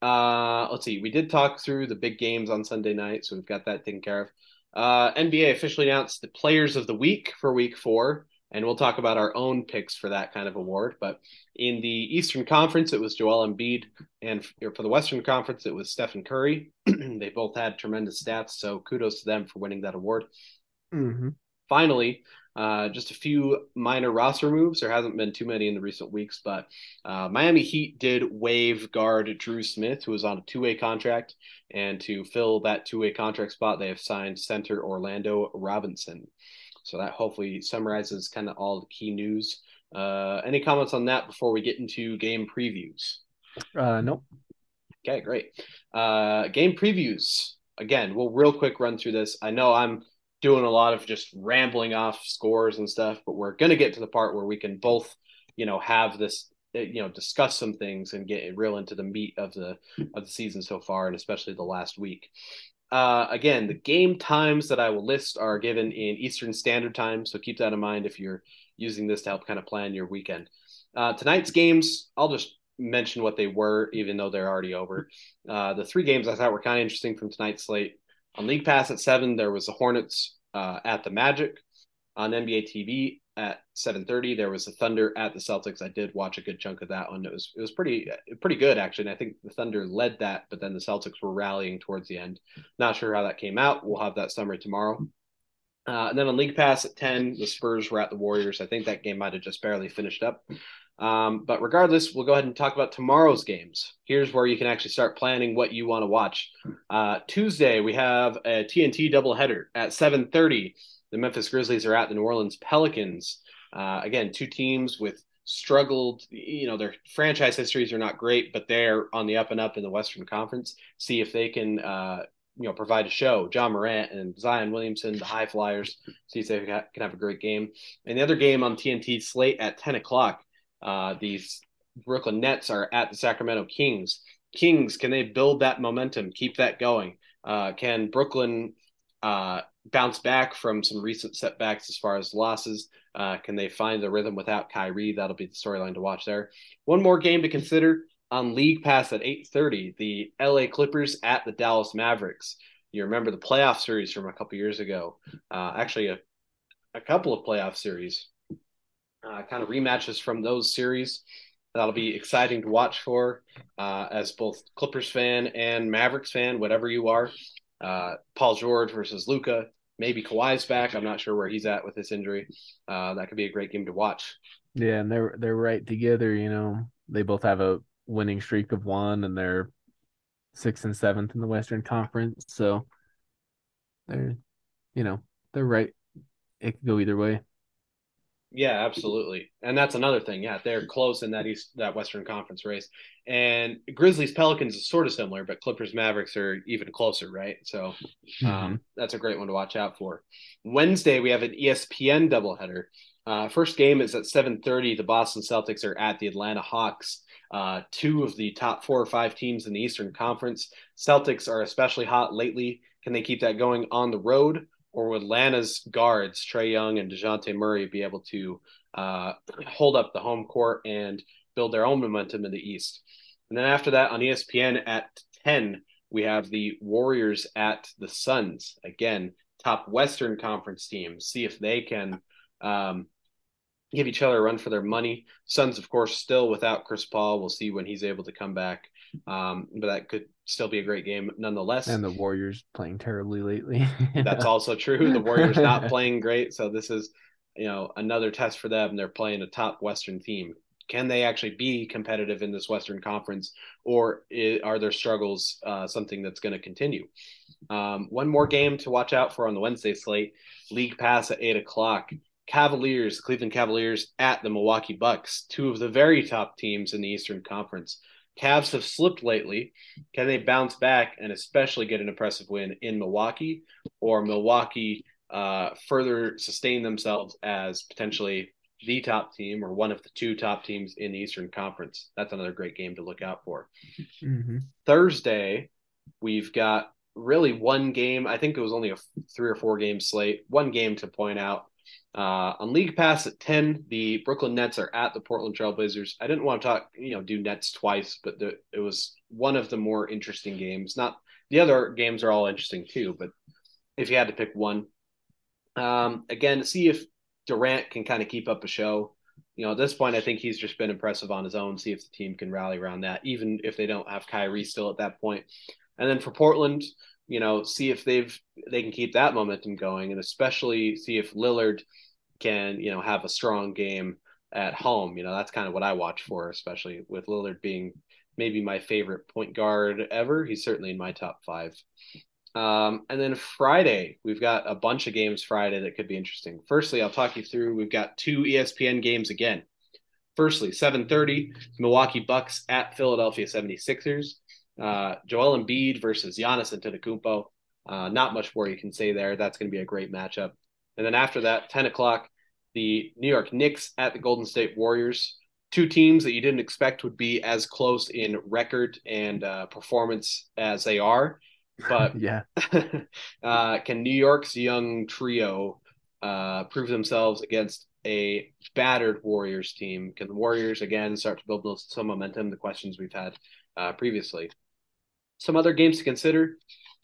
Uh, let's see. We did talk through the big games on Sunday night, so we've got that taken care of. Uh, NBA officially announced the players of the week for week four and we'll talk about our own picks for that kind of award. But in the Eastern Conference, it was Joel Embiid, and for the Western Conference, it was Stephen Curry. they both had tremendous stats, so kudos to them for winning that award. Mm-hmm. Finally, uh, just a few minor roster moves. There hasn't been too many in the recent weeks, but uh, Miami Heat did waive guard Drew Smith, who was on a two way contract. And to fill that two way contract spot, they have signed center Orlando Robinson. So that hopefully summarizes kind of all the key news. Uh, any comments on that before we get into game previews? Uh, nope. Okay, great. Uh, game previews. Again, we'll real quick run through this. I know I'm doing a lot of just rambling off scores and stuff, but we're going to get to the part where we can both, you know, have this, uh, you know, discuss some things and get real into the meat of the of the season so far, and especially the last week. Uh, again, the game times that I will list are given in Eastern Standard Time, so keep that in mind if you're using this to help kind of plan your weekend. Uh, tonight's games, I'll just mention what they were, even though they're already over. Uh, the three games I thought were kind of interesting from tonight's slate. On League Pass at seven, there was the Hornets uh, at the Magic. On NBA TV, at 7:30. There was a Thunder at the Celtics. I did watch a good chunk of that one. It was it was pretty pretty good actually. And I think the Thunder led that, but then the Celtics were rallying towards the end. Not sure how that came out. We'll have that summary tomorrow. Uh, and then on League Pass at 10, the Spurs were at the Warriors. I think that game might have just barely finished up. Um, but regardless, we'll go ahead and talk about tomorrow's games. Here's where you can actually start planning what you want to watch. Uh, Tuesday, we have a TNT doubleheader at 7:30 the Memphis Grizzlies are at the New Orleans Pelicans. Uh, again, two teams with struggled, you know, their franchise histories are not great, but they're on the up and up in the Western Conference. See if they can, uh, you know, provide a show. Ja Morant and Zion Williamson, the High Flyers, see if they can have a great game. And the other game on TNT slate at 10 o'clock, uh, these Brooklyn Nets are at the Sacramento Kings. Kings, can they build that momentum, keep that going? Uh, can Brooklyn uh, bounce back from some recent setbacks as far as losses? Uh, can they find the rhythm without Kyrie? That'll be the storyline to watch there. One more game to consider on League Pass at 8:30. The LA Clippers at the Dallas Mavericks. You remember the playoff series from a couple years ago? Uh, actually, a, a couple of playoff series, uh, kind of rematches from those series. That'll be exciting to watch for uh, as both Clippers fan and Mavericks fan, whatever you are. Uh, Paul George versus Luka. Maybe Kawhi's back. I'm not sure where he's at with this injury. Uh, that could be a great game to watch. Yeah, and they're they're right together. You know, they both have a winning streak of one, and they're sixth and seventh in the Western Conference. So they're, you know, they're right. It could go either way. Yeah, absolutely. And that's another thing. Yeah, they're close in that East that Western Conference race. And Grizzlies Pelicans is sort of similar, but Clippers Mavericks are even closer, right? So um, mm-hmm. that's a great one to watch out for. Wednesday we have an ESPN doubleheader. Uh, first game is at 7:30. The Boston Celtics are at the Atlanta Hawks. Uh, two of the top four or five teams in the Eastern Conference. Celtics are especially hot lately. Can they keep that going on the road? Or would Atlanta's guards, Trae Young and Dejounte Murray, be able to uh, hold up the home court and build their own momentum in the East? And then after that, on ESPN at 10, we have the Warriors at the Suns. Again, top Western Conference team. See if they can um, give each other a run for their money. Suns, of course, still without Chris Paul. We'll see when he's able to come back. Um, but that could still be a great game nonetheless. And the Warriors playing terribly lately. That's also true. The Warriors not playing great, so this is you know another test for them. They're playing a top Western team. Can they actually be competitive in this Western Conference, or are their struggles uh, something that's going to continue? Um, one more game to watch out for on the Wednesday slate. League Pass at eight o'clock. Cavaliers, Cleveland Cavaliers at the Milwaukee Bucks, two of the very top teams in the Eastern Conference. Cavs have slipped lately. Can they bounce back and especially get an impressive win in Milwaukee, or Milwaukee uh, further sustain themselves as potentially the top team or one of the two top teams in the Eastern Conference? That's another great game to look out for. Mm-hmm. Thursday, we've got really one game. I think it was only a three or four game slate. One game to point out. Uh, on League Pass at 10, the Brooklyn Nets are at the Portland Trailblazers. I didn't want to talk, you know, do Nets twice, but the, it was one of the more interesting games. Not the other games are all interesting too, but if you had to pick one, um, again, see if Durant can kind of keep up a show. You know, at this point, I think he's just been impressive on his own. See if the team can rally around that, even if they don't have Kyrie still at that point. And then for Portland, you know, see if they've they can keep that momentum going, and especially see if Lillard can you know have a strong game at home. You know, that's kind of what I watch for, especially with Lillard being maybe my favorite point guard ever. He's certainly in my top five. Um, and then Friday, we've got a bunch of games Friday that could be interesting. Firstly, I'll talk you through. We've got two ESPN games again. Firstly, 7:30, Milwaukee Bucks at Philadelphia 76ers. Uh, Joel Embiid versus Giannis Antetokounmpo. Uh, not much more you can say there. That's going to be a great matchup. And then after that, 10 o'clock, the New York Knicks at the Golden State Warriors. Two teams that you didn't expect would be as close in record and uh, performance as they are. But yeah, uh, can New York's young trio uh, prove themselves against a battered Warriors team? Can the Warriors again start to build some momentum? The questions we've had uh, previously. Some other games to consider.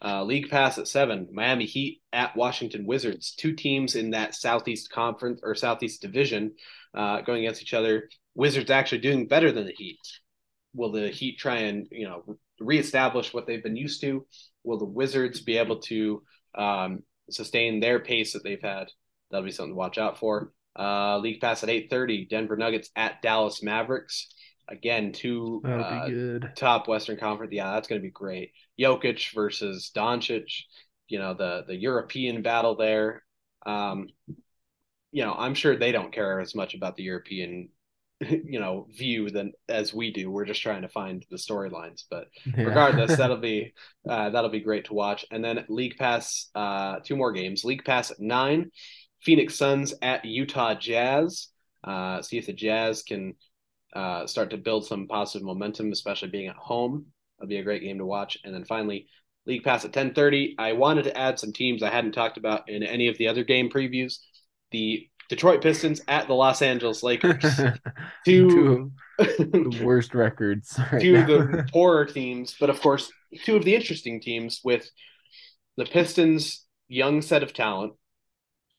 Uh, League Pass at seven, Miami Heat at Washington Wizards, two teams in that Southeast Conference or Southeast Division uh, going against each other. Wizards actually doing better than the Heat. Will the Heat try and you know reestablish what they've been used to? Will the Wizards be able to um, sustain their pace that they've had? That'll be something to watch out for. Uh, League Pass at eight thirty, Denver Nuggets at Dallas Mavericks again two uh, top Western Conference. Yeah, that's going to be great. Jokic versus Doncic. You know the the European battle there. Um, you know, I'm sure they don't care as much about the European, you know, view than as we do. We're just trying to find the storylines. But yeah. regardless, that'll be uh, that'll be great to watch. And then League Pass, uh, two more games. League Pass at nine. Phoenix Suns at Utah Jazz. Uh, see if the Jazz can uh, start to build some positive momentum, especially being at home. It'll be a great game to watch. And then finally, League Pass at 10:30. I wanted to add some teams I hadn't talked about in any of the other game previews. The Detroit Pistons at the Los Angeles Lakers. two, the worst records. Right two now. of the poorer teams, but of course, two of the interesting teams with the Pistons' young set of talent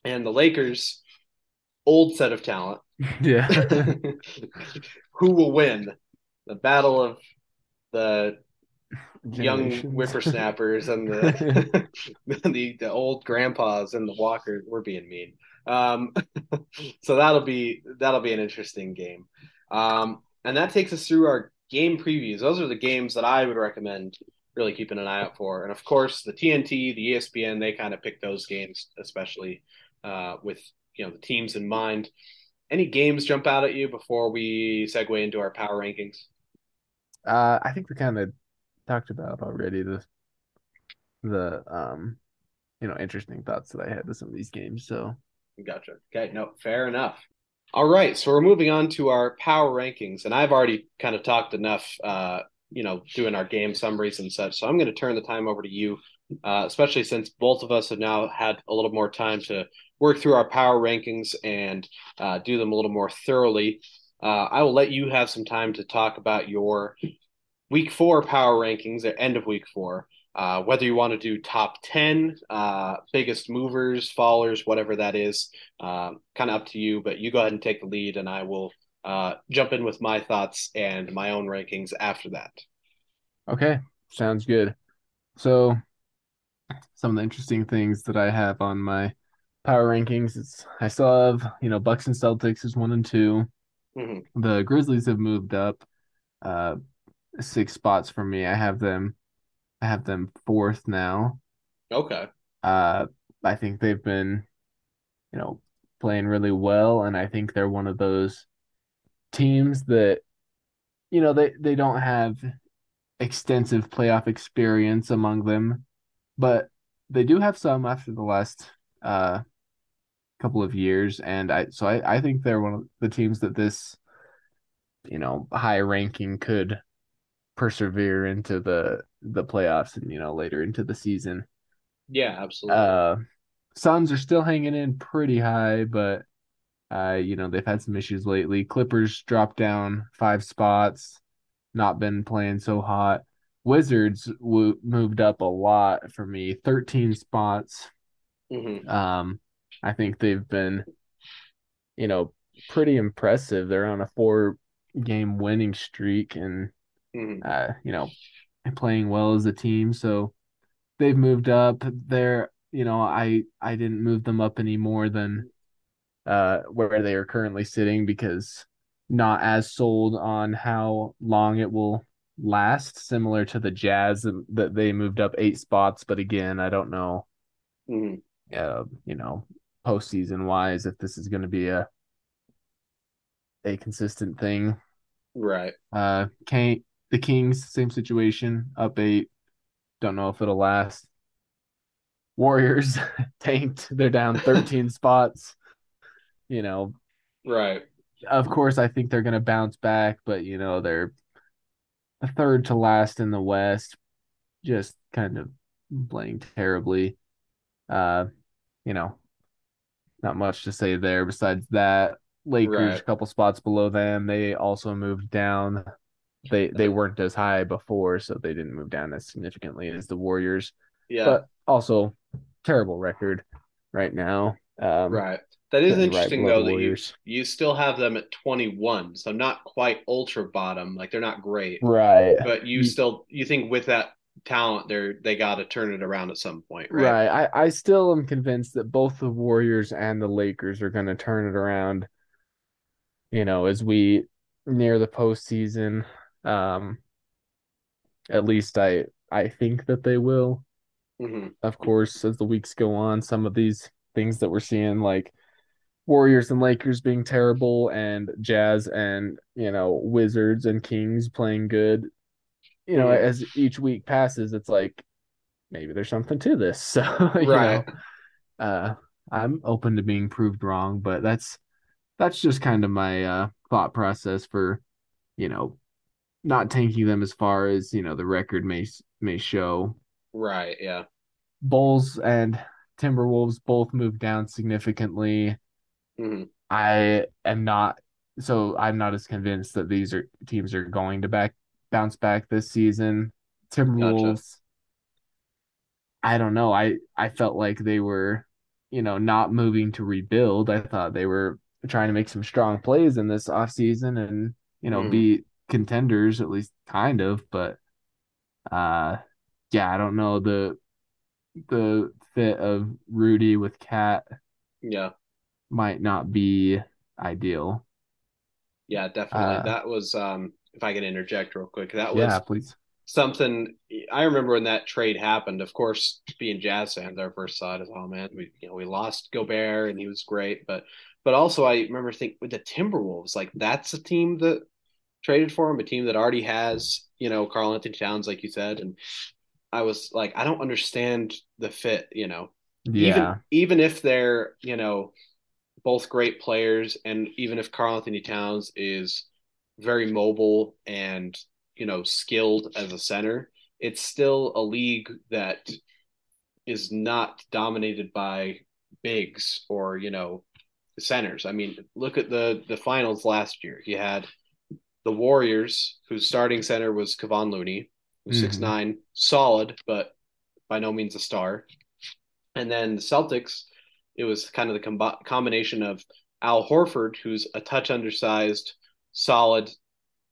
and the Lakers' old set of talent. Yeah. who will win the battle of the young whippersnappers and the, the the old grandpas and the walkers. We're being mean. Um, so that'll be that'll be an interesting game. Um, and that takes us through our game previews. Those are the games that I would recommend really keeping an eye out for. And of course, the TNT, the ESPN, they kind of pick those games, especially uh, with you know the teams in mind. Any games jump out at you before we segue into our power rankings? Uh, I think we kind of talked about already the the um you know interesting thoughts that I had with some of these games. So gotcha. Okay, no, fair enough. All right, so we're moving on to our power rankings, and I've already kind of talked enough, uh, you know, doing our game summaries and such. So I'm going to turn the time over to you, uh, especially since both of us have now had a little more time to work through our power rankings and uh, do them a little more thoroughly. Uh, I will let you have some time to talk about your week four power rankings at end of week four. Uh, whether you want to do top 10, uh, biggest movers, fallers, whatever that is, uh, kind of up to you. But you go ahead and take the lead, and I will uh, jump in with my thoughts and my own rankings after that. Okay, sounds good. So, some of the interesting things that I have on my power rankings, it's I still have you know Bucks and Celtics is one and 2 mm-hmm. The Grizzlies have moved up uh six spots for me. I have them I have them fourth now. Okay. Uh, I think they've been, you know, playing really well, and I think they're one of those teams that, you know, they they don't have extensive playoff experience among them, but they do have some after the last uh couple of years, and I so I I think they're one of the teams that this, you know, high ranking could persevere into the the playoffs and you know later into the season. Yeah, absolutely. Uh, Suns are still hanging in pretty high, but uh, you know they've had some issues lately. Clippers dropped down five spots, not been playing so hot. Wizards w- moved up a lot for me, thirteen spots. hmm Um, I think they've been, you know, pretty impressive. They're on a four game winning streak and hmm uh, you know, playing well as a team. So they've moved up. They're, you know, I I didn't move them up any more than uh where they are currently sitting because not as sold on how long it will last, similar to the Jazz that they moved up eight spots. But again, I don't know, hmm uh, you know, postseason wise if this is going to be a a consistent thing. Right. Uh, Kane, the Kings, same situation, up eight. Don't know if it'll last. Warriors tanked. They're down 13 spots. You know, Right. of course, I think they're going to bounce back, but, you know, they're the third to last in the West, just kind of playing terribly. Uh, you know, not much to say there besides that. Lakers, Right. a couple spots below them, they also moved down. They they weren't as high before, so they didn't move down as significantly as the Warriors. Yeah. But also terrible record right now. Um, Right. That is right interesting though that you you still have them at 21. So not quite ultra bottom. Like they're not great, Right. but you You- still you think with that talent they're they got to turn it around at some point, right? Right. I, I still am convinced that both the Warriors and the Lakers are going to turn it around, you know, as we near the postseason. Um, at least I I think that they will. hmm Of course, as the weeks go on, some of these things that we're seeing, like Warriors and Lakers being terrible, and Jazz and you know Wizards and Kings playing good. You know, Mhm. as each week passes, it's like maybe there's something to this. So you Right. know, uh, I'm open to being proved wrong, but that's that's just kind of my uh, thought process for you know not tanking them as far as you know the record may may show. Right. Yeah. Bulls and Timberwolves both moved down significantly. hmm I am not so I'm not as convinced that these are teams are going to back bounce back this season. Timberwolves, I don't know. I I felt like they were, you know, not moving to rebuild. I thought they were trying to make some strong plays in this offseason and, you know, Mhm. be contenders at least kind of, but uh yeah, I don't know the the fit of Rudy with KAT Yeah. might not be ideal. Yeah, definitely. Uh, that was um if I can interject real quick. That was yeah, please. something I remember when that trade happened. Of course, being Jazz fans, our first thought is, "Oh man, we you know we lost Gobert and he was great," but but also I remember thinking with the Timberwolves, like that's a team that traded for him, a team that already has you know Karl-Anthony Towns, like you said, and I was like, I don't understand the fit, you know, even Yeah. even if they're you know both great players, and even if Karl-Anthony Towns is very mobile and you know skilled as a center, it's still a league that is not dominated by bigs or you know centers. I mean, look at the the finals last year. You had the Warriors, whose starting center was Kevon Looney, six nine, solid, but by no means a star. And then the Celtics, it was kind of the com- combination of Al Horford, who's a touch undersized, solid,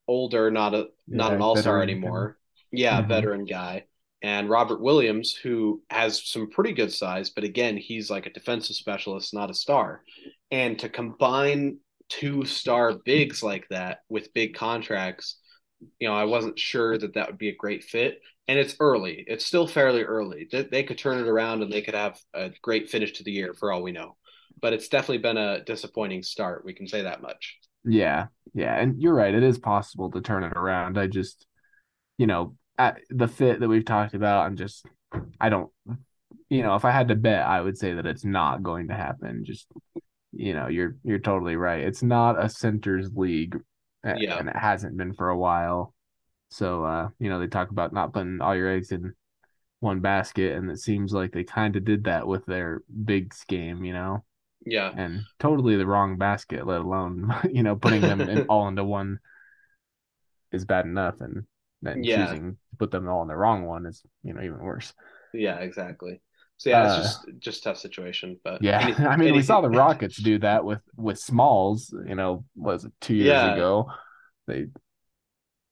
older, not a not Yeah, an all star anymore. Yeah, Mhm. veteran guy. And Robert Williams, who has some pretty good size, but again, he's like a defensive specialist, not a star. And to combine two star bigs like that with big contracts, you know, I wasn't sure that that would be a great fit. And it's early. It's still fairly early. They, they could turn it around and they could have a great finish to the year for all we know. But it's definitely been a disappointing start. We can say that much. Yeah, yeah, and you're right. It is possible to turn it around. I just, you know, the fit that we've talked about, I'm just, I don't, you know, if I had to bet, I would say that it's not going to happen. Just, you know, you're you're totally right. It's not a centers league, yeah. and it hasn't been for a while. So, uh, you know, they talk about not putting all your eggs in one basket, and it seems like they kind of did that with their big game, you know. Yeah. And totally the wrong basket, let alone, you know, putting them in, all into one is bad enough. And then yeah. choosing to put them all in the wrong one is, you know, even worse. Yeah, exactly. So yeah, it's uh, just just tough situation. But yeah, any, I mean, anything... we saw the Rockets do that with with Smalls. You know, was it two years yeah. ago? They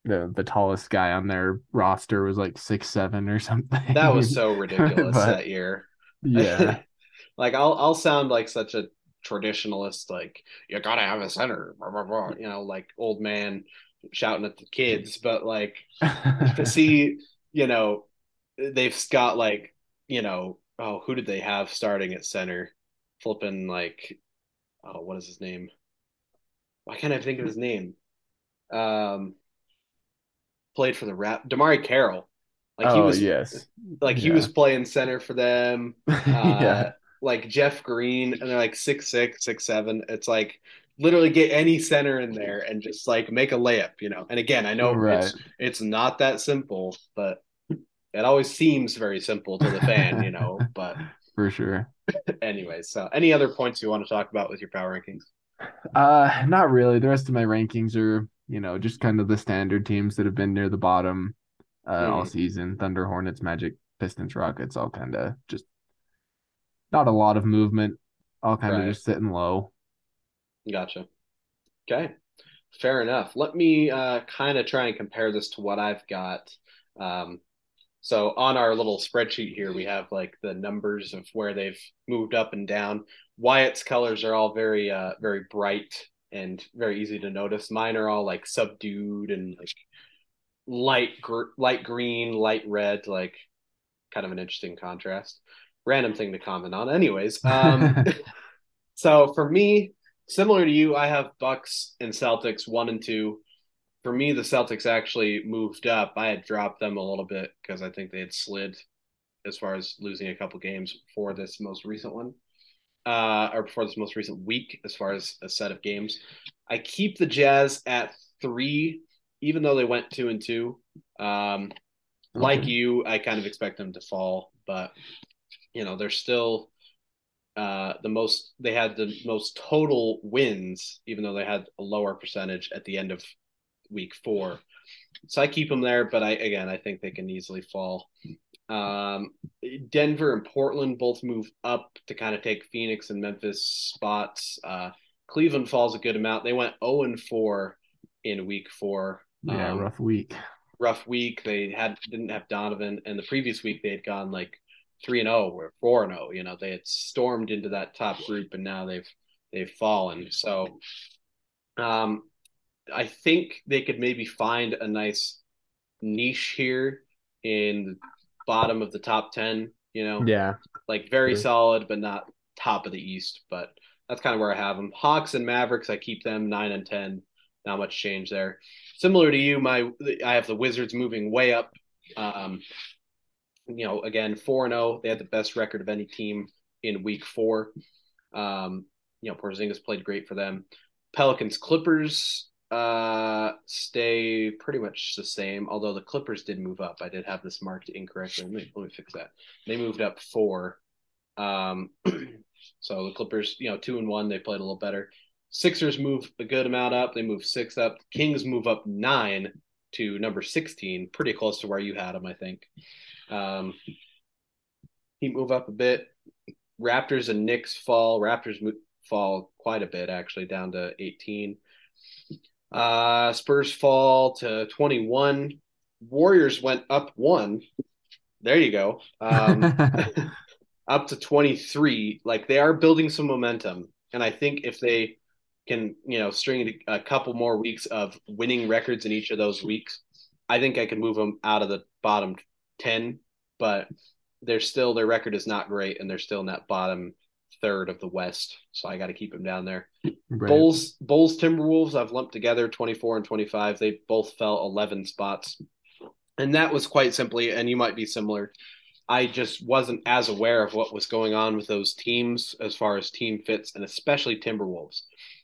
the the tallest guy on their roster was like six seven or something. That was so ridiculous but, that year. Yeah, like I'll I'll sound like such a traditionalist, like you gotta have a center, blah, blah, blah, you know, like old man shouting at the kids, but like to see, you know, they've got like, you know, oh, who did they have starting at center? Flipping like, oh, what is his name? Why can't I think of his name? Um, played for the rap, DeMarre Carroll. Like oh, he was, yes, like yeah. he was playing center for them. Uh, yeah like Jeff Green, and they're like six six, six seven. It's like literally get any center in there and just like make a layup, you know. And again, I know right. it's it's not that simple, but it always seems very simple to the fan, you know. But for sure. anyway, so any other points you want to talk about with your power rankings? Uh, not really. The rest of my rankings are, you know, just kind of the standard teams that have been near the bottom uh, mm. all season: Thunder, Hornets, Magic, Pistons, Rockets, all kind of just not a lot of movement. All kind right. of just sitting low. Gotcha. Okay. Fair enough. Let me uh, kind of try and compare this to what I've got. Um, so on our little spreadsheet here, we have like the numbers of where they've moved up and down. Wyatt's colors are all very, uh, very bright and very easy to notice. Mine are all like subdued and like light, gr- light green, light red, like kind of an interesting contrast random thing to comment on. Anyways, um, so for me, similar to you, I have Bucks and Celtics one and two. For me, the Celtics actually moved up. I had dropped them a little bit because I think they had slid as far as losing a couple games for this most recent one, uh, or before this most recent week, as far as a set of games. I keep the Jazz at three, even though they went two and two. Um. Like you, I kind of expect them to fall, but you know they're still uh, the most they had the most total wins, even though they had a lower percentage at the end of week four. So I keep them there, but I again I think they can easily fall. Um, Denver and Portland both move up to kind of take Phoenix and Memphis spots. Uh, Cleveland falls a good amount. They went 0 and 4 in week four. Yeah, um, rough week. Rough week. They had didn't have Donovan, and the previous week they had gone like three and zero oh, or four and zero. Oh. You know, they had stormed into that top group, and now they've they've fallen. So, um, I think they could maybe find a nice niche here in the bottom of the top ten. You know, yeah, like very sure. solid, but not top of the East. But that's kind of where I have them. Hawks and Mavericks, I keep them nine and ten. Not much change there. Similar to you, my I have the Wizards moving way up. Um, you know, again, 4 and 0. They had the best record of any team in week four. Um, you know, Porzingis played great for them. Pelicans Clippers uh stay pretty much the same although the clippers did move up. I did have this marked incorrectly. Let me, let me fix that. They moved up four um so the clippers you know two and one they played a little better. Sixers move a good amount up. They move six up. Kings move up nine to number 16 pretty close to where you had them i think. Um, he move up a bit. Raptors and Knicks fall. Raptors fall quite a bit, actually, down to 18. Uh, Spurs fall to 21. Warriors went up one. There you go. Um, up to 23. Like they are building some momentum. And I think if they can you know string a couple more weeks of winning records in each of those weeks, I think I can move them out of the bottom ten. But they're still their record is not great, and they're still in that bottom third of the West. So I got to keep them down there. Right. Bulls, Bulls, Timberwolves. I've lumped together twenty four and twenty five. They both fell eleven spots, and that was quite simply. And you might be similar. I just wasn't as aware of what was going on with those teams as far as team fits, and especially Timberwolves.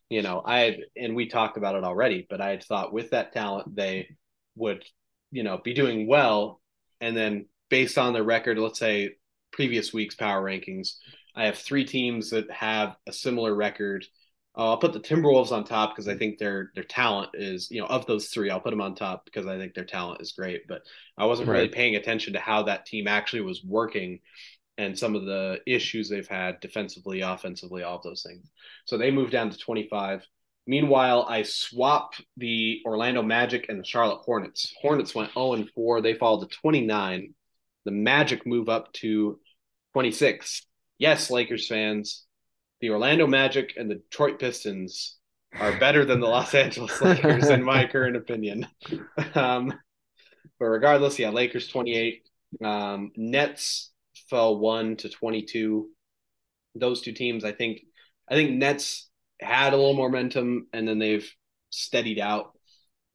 You know, I had, and we talked about it already, but I had thought with that talent they would, you know, be doing well, and then based on their record, let's say previous week's power rankings, I have three teams that have a similar record. Uh, I'll put the Timberwolves on top because I think their their talent is you know of those three I'll put them on top because I think their talent is great. But I wasn't right. really paying attention to how that team actually was working and some of the issues they've had defensively, offensively, all of those things. So they moved down to 25. Meanwhile, I swap the Orlando Magic and the Charlotte Hornets. Hornets went 0 and 4. They fall to 29. The Magic move up to 26. Yes, Lakers fans, the Orlando Magic and the Detroit Pistons are better than the Los Angeles Lakers, in my current opinion. Um, but regardless, yeah, Lakers 28. Um, Nets fell one to 22. Those two teams, I think, I think Nets had a little momentum and then they've steadied out.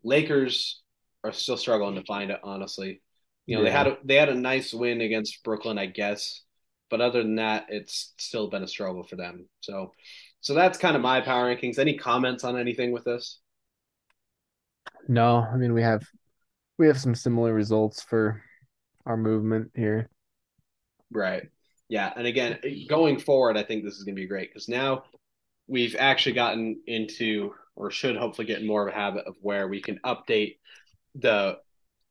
Lakers are still struggling to find it, honestly. You know, yeah. they had a, they had a nice win against Brooklyn, I guess, but other than that, it's still been a struggle for them. So, so that's kind of my power rankings. Any comments on anything with this? No, I mean we have we have some similar results for our movement here. Right. Yeah, and again, going forward, I think this is going to be great because now we've actually gotten into, or should hopefully get more of a habit of where we can update the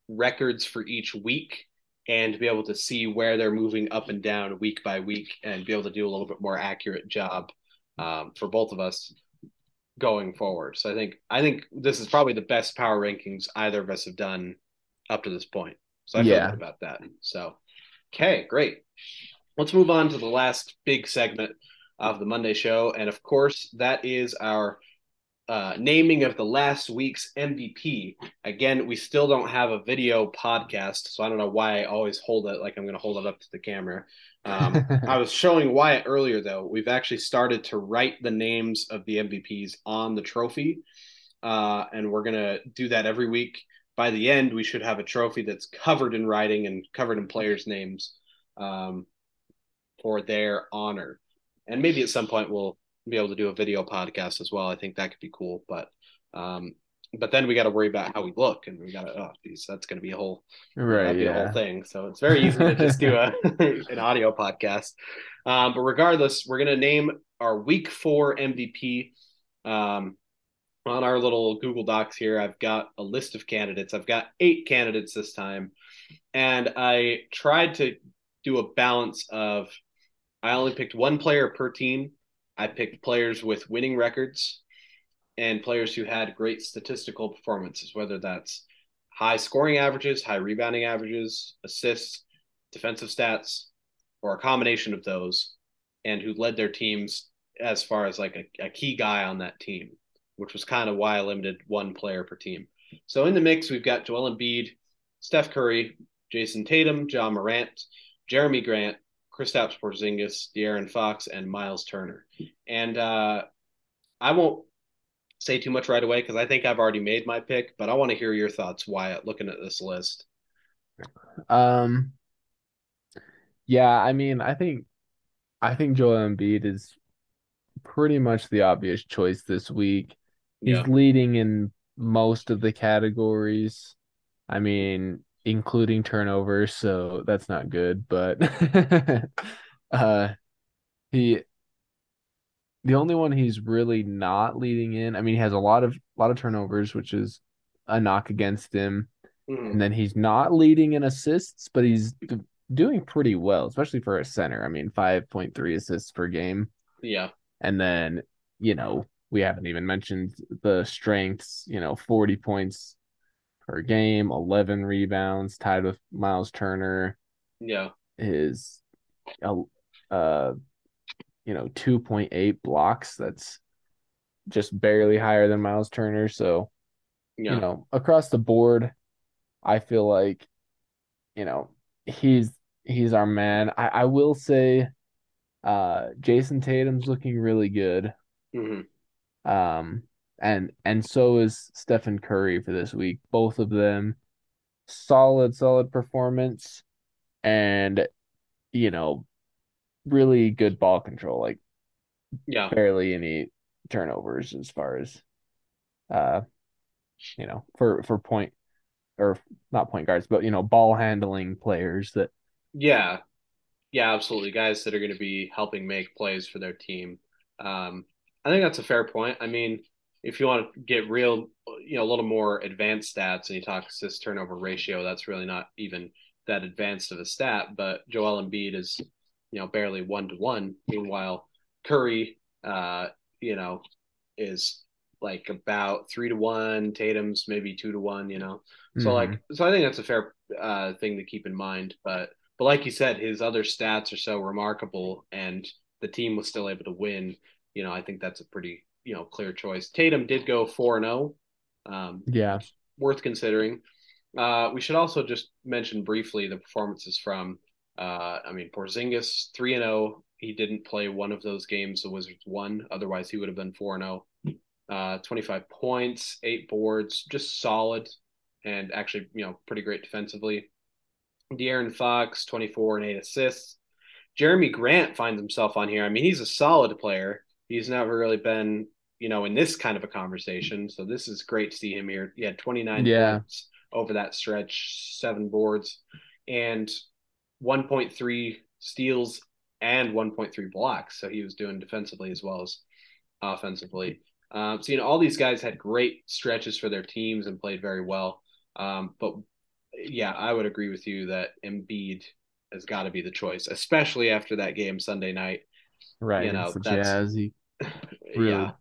records for each week and be able to see where they're moving up and down week by week and be able to do a little bit more accurate job um, for both of us going forward. So I think I think this is probably the best power rankings either of us have done up to this point. So I feel yeah. good about that. So okay, great. Let's move on to the last big segment of the Monday show. And of course, that is our uh, naming of the last week's MVP. Again, we still don't have a video podcast, so I don't know why I always hold it like I'm going to hold it up to the camera. Um, I was showing Wyatt earlier, though. We've actually started to write the names of the MVPs on the trophy, uh, and we're going to do that every week. By the end, we should have a trophy that's covered in writing and covered in players' names um, for their honor. And maybe at some point we'll be able to do a video podcast as well. I think that could be cool. But um, but then we got to worry about how we look, and we got to oh, geez, that's going to be a whole right, yeah. a whole thing. So it's very easy to just do a an audio podcast. Um, but regardless, we're going to name our week four MVP. Um, on our little Google Docs here, I've got a list of candidates. I've got eight candidates this time, and I tried to do a balance of I only picked one player per team. I picked players with winning records and players who had great statistical performances, whether that's high scoring averages, high rebounding averages, assists, defensive stats, or a combination of those, and who led their teams as far as like a, a key guy on that team, which was kind of why I limited one player per team. So in the mix, we've got Joel Embiid, Steph Curry, Jayson Tatum, Ja Morant, Jerami Grant, Kristaps Porzingis, De'Aaron Fox, and Myles Turner. And uh, I won't say too much right away because I think I've already made my pick, but I want to hear your thoughts, Wyatt, looking at this list. Um, yeah, I mean, I think I think Joel Embiid is pretty much the obvious choice this week. He's yeah. leading in most of the categories. I mean, including turnovers, so that's not good. But uh, he, the only one he's really not leading in. I mean, he has a lot of lot of turnovers, which is a knock against him. Mm. And then he's not leading in assists, but he's d- doing pretty well, especially for a center. I mean, five point three assists per game. Yeah. And then you know we haven't even mentioned the strengths. You know, forty points per game, 11 rebounds, tied with Myles Turner. Yeah. His, uh, uh you know, 2.8 blocks. That's just barely higher than Myles Turner. So, Yeah. you know, across the board, I feel like, you know, he's he's our man. I, I will say uh Jayson Tatum's looking really good. Mhm. Um and and so is Stephen Curry for this week. Both of them solid, solid performance and you know, really good ball control, like Yeah. barely any turnovers as far as uh you know, for for point or not point guards, but you know, ball handling players that Yeah. Yeah, absolutely. Guys that are going to be helping make plays for their team. Um, I think that's a fair point. I mean, if you want to get real, you know, a little more advanced stats and you talk assist turnover ratio, that's really not even that advanced of a stat. But Joel Embiid is, you know, barely one to one. Meanwhile, Curry, uh, you know, is like about three to one. Tatum's maybe two to one. You know, so Mhm. like, so I think that's a fair uh, thing to keep in mind. But but like you said, his other stats are so remarkable, and the team was still able to win. You know, I think that's a pretty you know clear choice. Tatum did go four and zero, um, yeah. worth considering. Uh, we should also just mention briefly the performances from. Uh, I mean, Porzingis three and zero. He didn't play one of those games. The Wizards won. Otherwise, he would have been four and zero. Uh, 25 points, eight boards, just solid, and actually, you know, pretty great defensively. De'Aaron Fox, 24 and eight assists. Jerami Grant finds himself on here. I mean, he's a solid player. He's never really been, you know, in this kind of a conversation. So this is great to see him here. He had 29 Yeah. over that stretch, seven boards, and 1.3 steals and 1.3 blocks. So he was doing defensively as well as offensively. Um, so you know, all these guys had great stretches for their teams and played very well. Um, but yeah, I would agree with you that Embiid has got to be the choice, especially after that game Sunday night. Right. You know, the that's- Jazz. He really Yeah,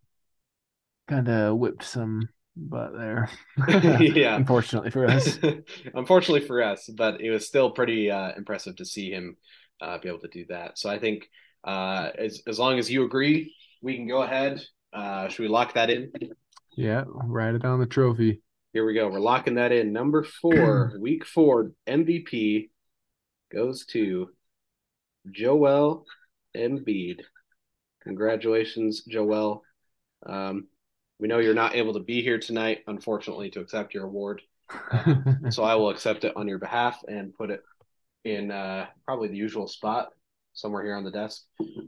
kind of whipped some butt there. Yeah. Unfortunately for us. unfortunately for us, but it was still pretty uh, impressive to see him uh, be able to do that. So I think uh, as as long as you agree, we can go ahead. Uh, should we lock that in? Yeah. Write it on the trophy. Here we go. We're locking that in. Number four, week four MVP goes to Joel Embiid. Congratulations, Joel. Um, we know you're not able to be here tonight, unfortunately, to accept your award. So I will accept it on your behalf and put it in uh, probably the usual spot somewhere here on the desk.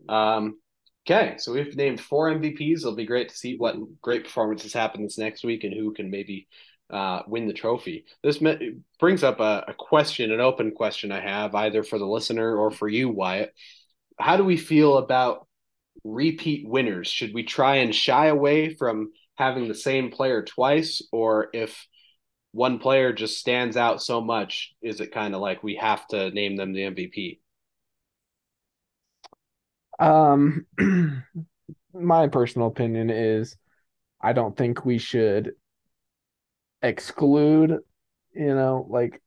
Um, okay, so we've named four MVPs. It'll be great to see what great performances happen this next week and who can maybe uh, win the trophy. This me- brings up a, a question, an open question I have, either for the listener or for you, Wyatt. How do we feel about repeat winners? Should we try and shy away from having the same player twice, or if one player just stands out so much, is it kind of like we have to name them the MVP? Um, my personal opinion is I don't think we should exclude, you know, like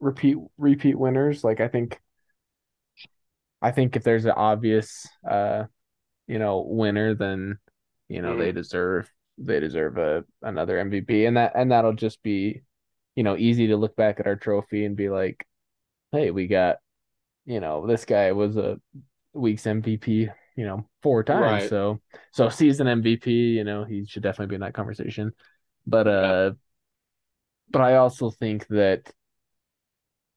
repeat repeat winners. Like I think I think if there's an obvious uh, you know, winner, then you know, they deserve they deserve a another MVP. And that and that'll just be, you know, easy to look back at our trophy and be like, hey, we got, you know, this guy was a week's MVP, you know, four times. Right. So so season MVP, you know, he should definitely be in that conversation. But uh but I also think that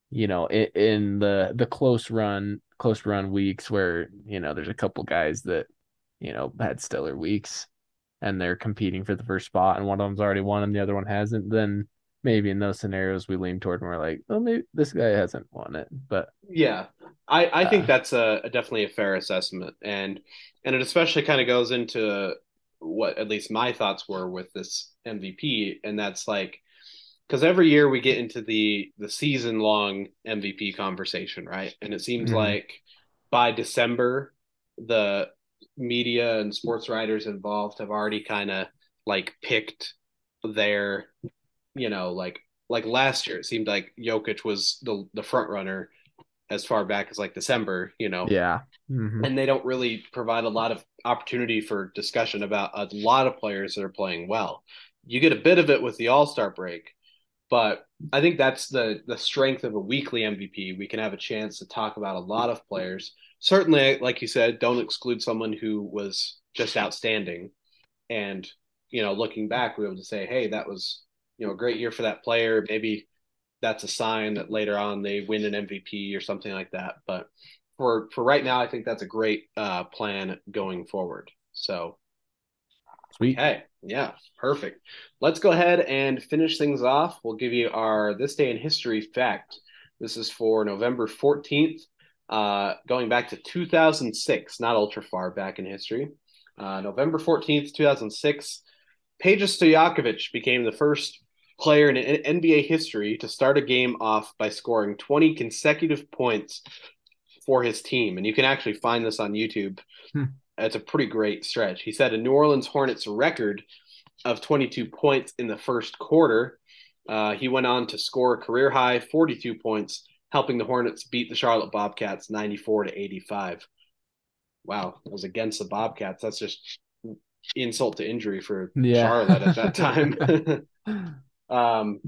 you know, in, in the the close run close run weeks where, you know, there's a couple guys that, you know, had stellar weeks and they're competing for the first spot and one of them's already won and the other one hasn't, then maybe in those scenarios we lean toward and we're like, oh maybe this guy hasn't won it. But Yeah, I, I think Uh, that's a, a definitely a fair assessment, and and it especially kind of goes into what at least my thoughts were with this MVP, and that's like because every year we get into the the season long MVP conversation, right? And it seems Mhm. like by December, the media and sports writers involved have already kind of like picked their, you know, like like last year it seemed like Jokic was the the front runner as far back as like December, you know. Yeah. Mm-hmm. And they don't really provide a lot of opportunity for discussion about a lot of players that are playing well. You get a bit of it with the All-Star break, but I think that's the the strength of a weekly MVP. We can have a chance to talk about a lot of players. Certainly, like you said, don't exclude someone who was just outstanding. And, you know, looking back, we able to say, hey, that was, you know, a great year for that player. Maybe that's a sign that later on they win an MVP or something like that. But for for right now, I think that's a great uh, plan going forward. So, sweet. Hey, yeah, perfect. Let's go ahead and finish things off. We'll give you our this day in history fact. This is for November fourteenth, uh, going back to 2006, not ultra far back in history. Uh, November 14th, 2006, Peja Stojakovic became the first player in NBA history to start a game off by scoring 20 consecutive points for his team. And you can actually find this on YouTube. Hmm. It's a pretty great stretch. He set a New Orleans Hornets record of 22 points in the first quarter. Uh, he went on to score a career high 42 points, helping the Hornets beat the Charlotte Bobcats 94 to 85. Wow, it was against the Bobcats. That's just insult to injury for yeah. Charlotte at that time. Um,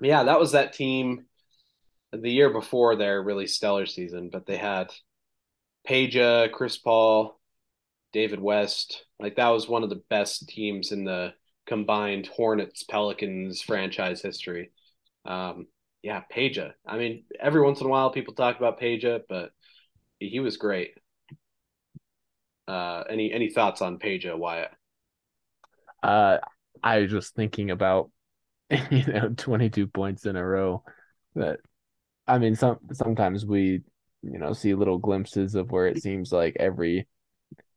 yeah, that was that team the year before their really stellar season, but they had Peja, Chris Paul, David West. Like that was one of the best teams in the combined Hornets Pelicans franchise history. Um, yeah, Peja. I mean, every once in a while people talk about Peja, but he was great. Uh, any any thoughts on Peja, Wyatt? Uh, I was just thinking about you know 22 points in a row that i mean some sometimes we you know see little glimpses of where it seems like every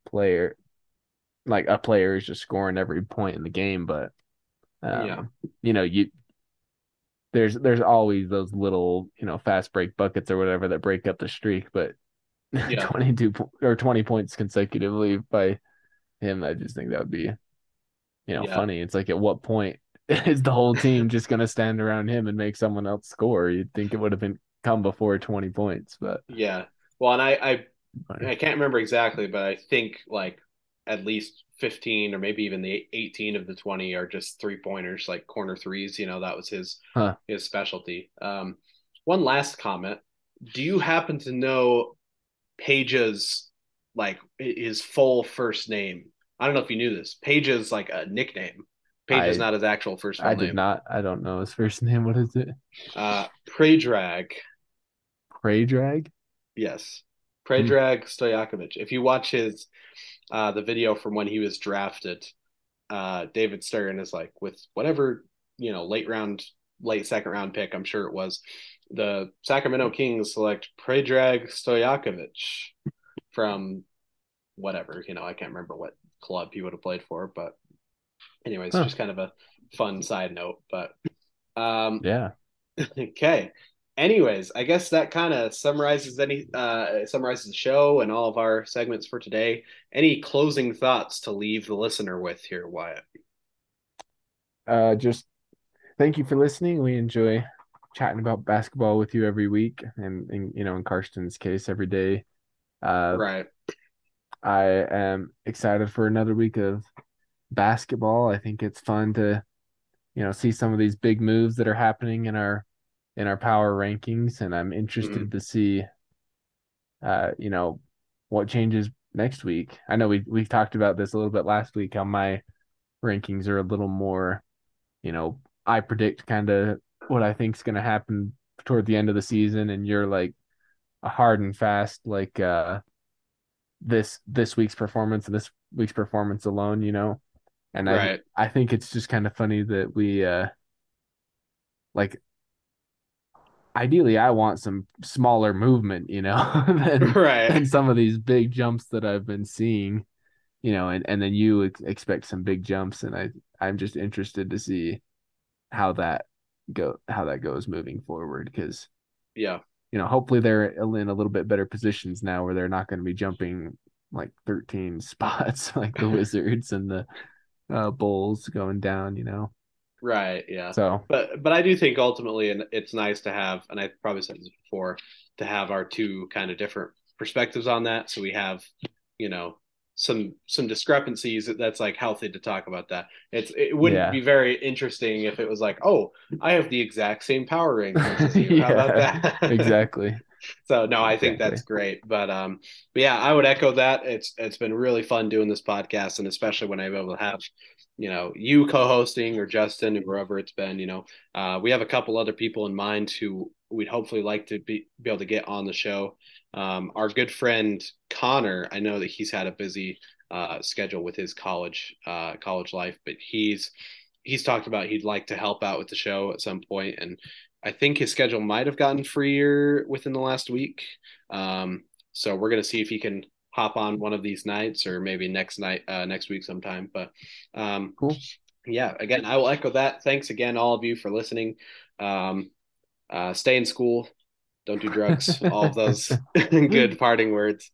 player like a player is just scoring every point in the game but um, yeah you know you there's there's always those little you know fast break buckets or whatever that break up the streak but yeah. 22 or 20 points consecutively by him i just think that would be you know yeah. funny it's like at what point is the whole team just going to stand around him and make someone else score? You'd think it would have been come before 20 points, but yeah. Well, and I, I, I can't remember exactly, but I think like at least 15 or maybe even the 18 of the 20 are just three pointers, like corner threes. You know, that was his, huh. his specialty. Um, one last comment. Do you happen to know Peja's like his full first name? I don't know if you knew this. Peja's like a nickname. Peja I, is not his actual first I name. did not. I don't know his first name. What is it? Uh, Predrag. Predrag. Yes, Predrag hmm. Stojakovic. If you watch his uh, the video from when he was drafted, uh, David Stern is like with whatever you know late round, late second round pick. I'm sure it was the Sacramento Kings select Predrag Stojakovic from whatever you know. I can't remember what club he would have played for, but anyways, huh. just kind of a fun side note. But um, yeah. okay. Anyways, I guess that kind of summarizes any uh, summarizes the show and all of our segments for today. Any closing thoughts to leave the listener with here, Wyatt? Uh, just thank you for listening. We enjoy chatting about basketball with you every week, and, and you know, in Karston's case, every day. Uh, right. I am excited for another week of basketball. I think it's fun to, you know, see some of these big moves that are happening in our in our power rankings, and I'm interested mm-hmm. to see, uh, you know, what changes next week. I know we we talked about this a little bit last week. How my rankings are a little more, you know, I predict kind of what I think is going to happen toward the end of the season, and you're like a hard and fast like uh this this week's performance and this week's performance alone, you know. And right. I I think it's just kind of funny that we uh like ideally I want some smaller movement, you know, than, right. than some of these big jumps that I've been seeing, you know, and, and then you ex- expect some big jumps and I I'm just interested to see how that go how that goes moving forward because yeah you know hopefully they're in a little bit better positions now where they're not going to be jumping like 13 spots like the wizards and the uh, Bulls going down, you know. Right. Yeah. So, but but I do think ultimately, and it's nice to have, and I probably said this before, to have our two kind of different perspectives on that. So we have, you know, some some discrepancies. That's like healthy to talk about that. It's it wouldn't yeah. be very interesting if it was like, oh, I have the exact same power ring. yeah, How about that? exactly. so no, I think that's great. But um, but yeah, I would echo that. It's it's been really fun doing this podcast, and especially when I'm able to have you know you co-hosting or Justin or whoever it's been. You know, uh, we have a couple other people in mind who we'd hopefully like to be be able to get on the show. Um, our good friend Connor, I know that he's had a busy uh, schedule with his college uh, college life, but he's he's talked about he'd like to help out with the show at some point, and I think his schedule might have gotten freer within the last week. Um, so we're gonna see if he can hop on one of these nights or maybe next night uh, next week sometime. But um, cool. Yeah, again, I will echo that. Thanks again, all of you, for listening. Um, uh, stay in school. Don't do drugs. all of those good parting words.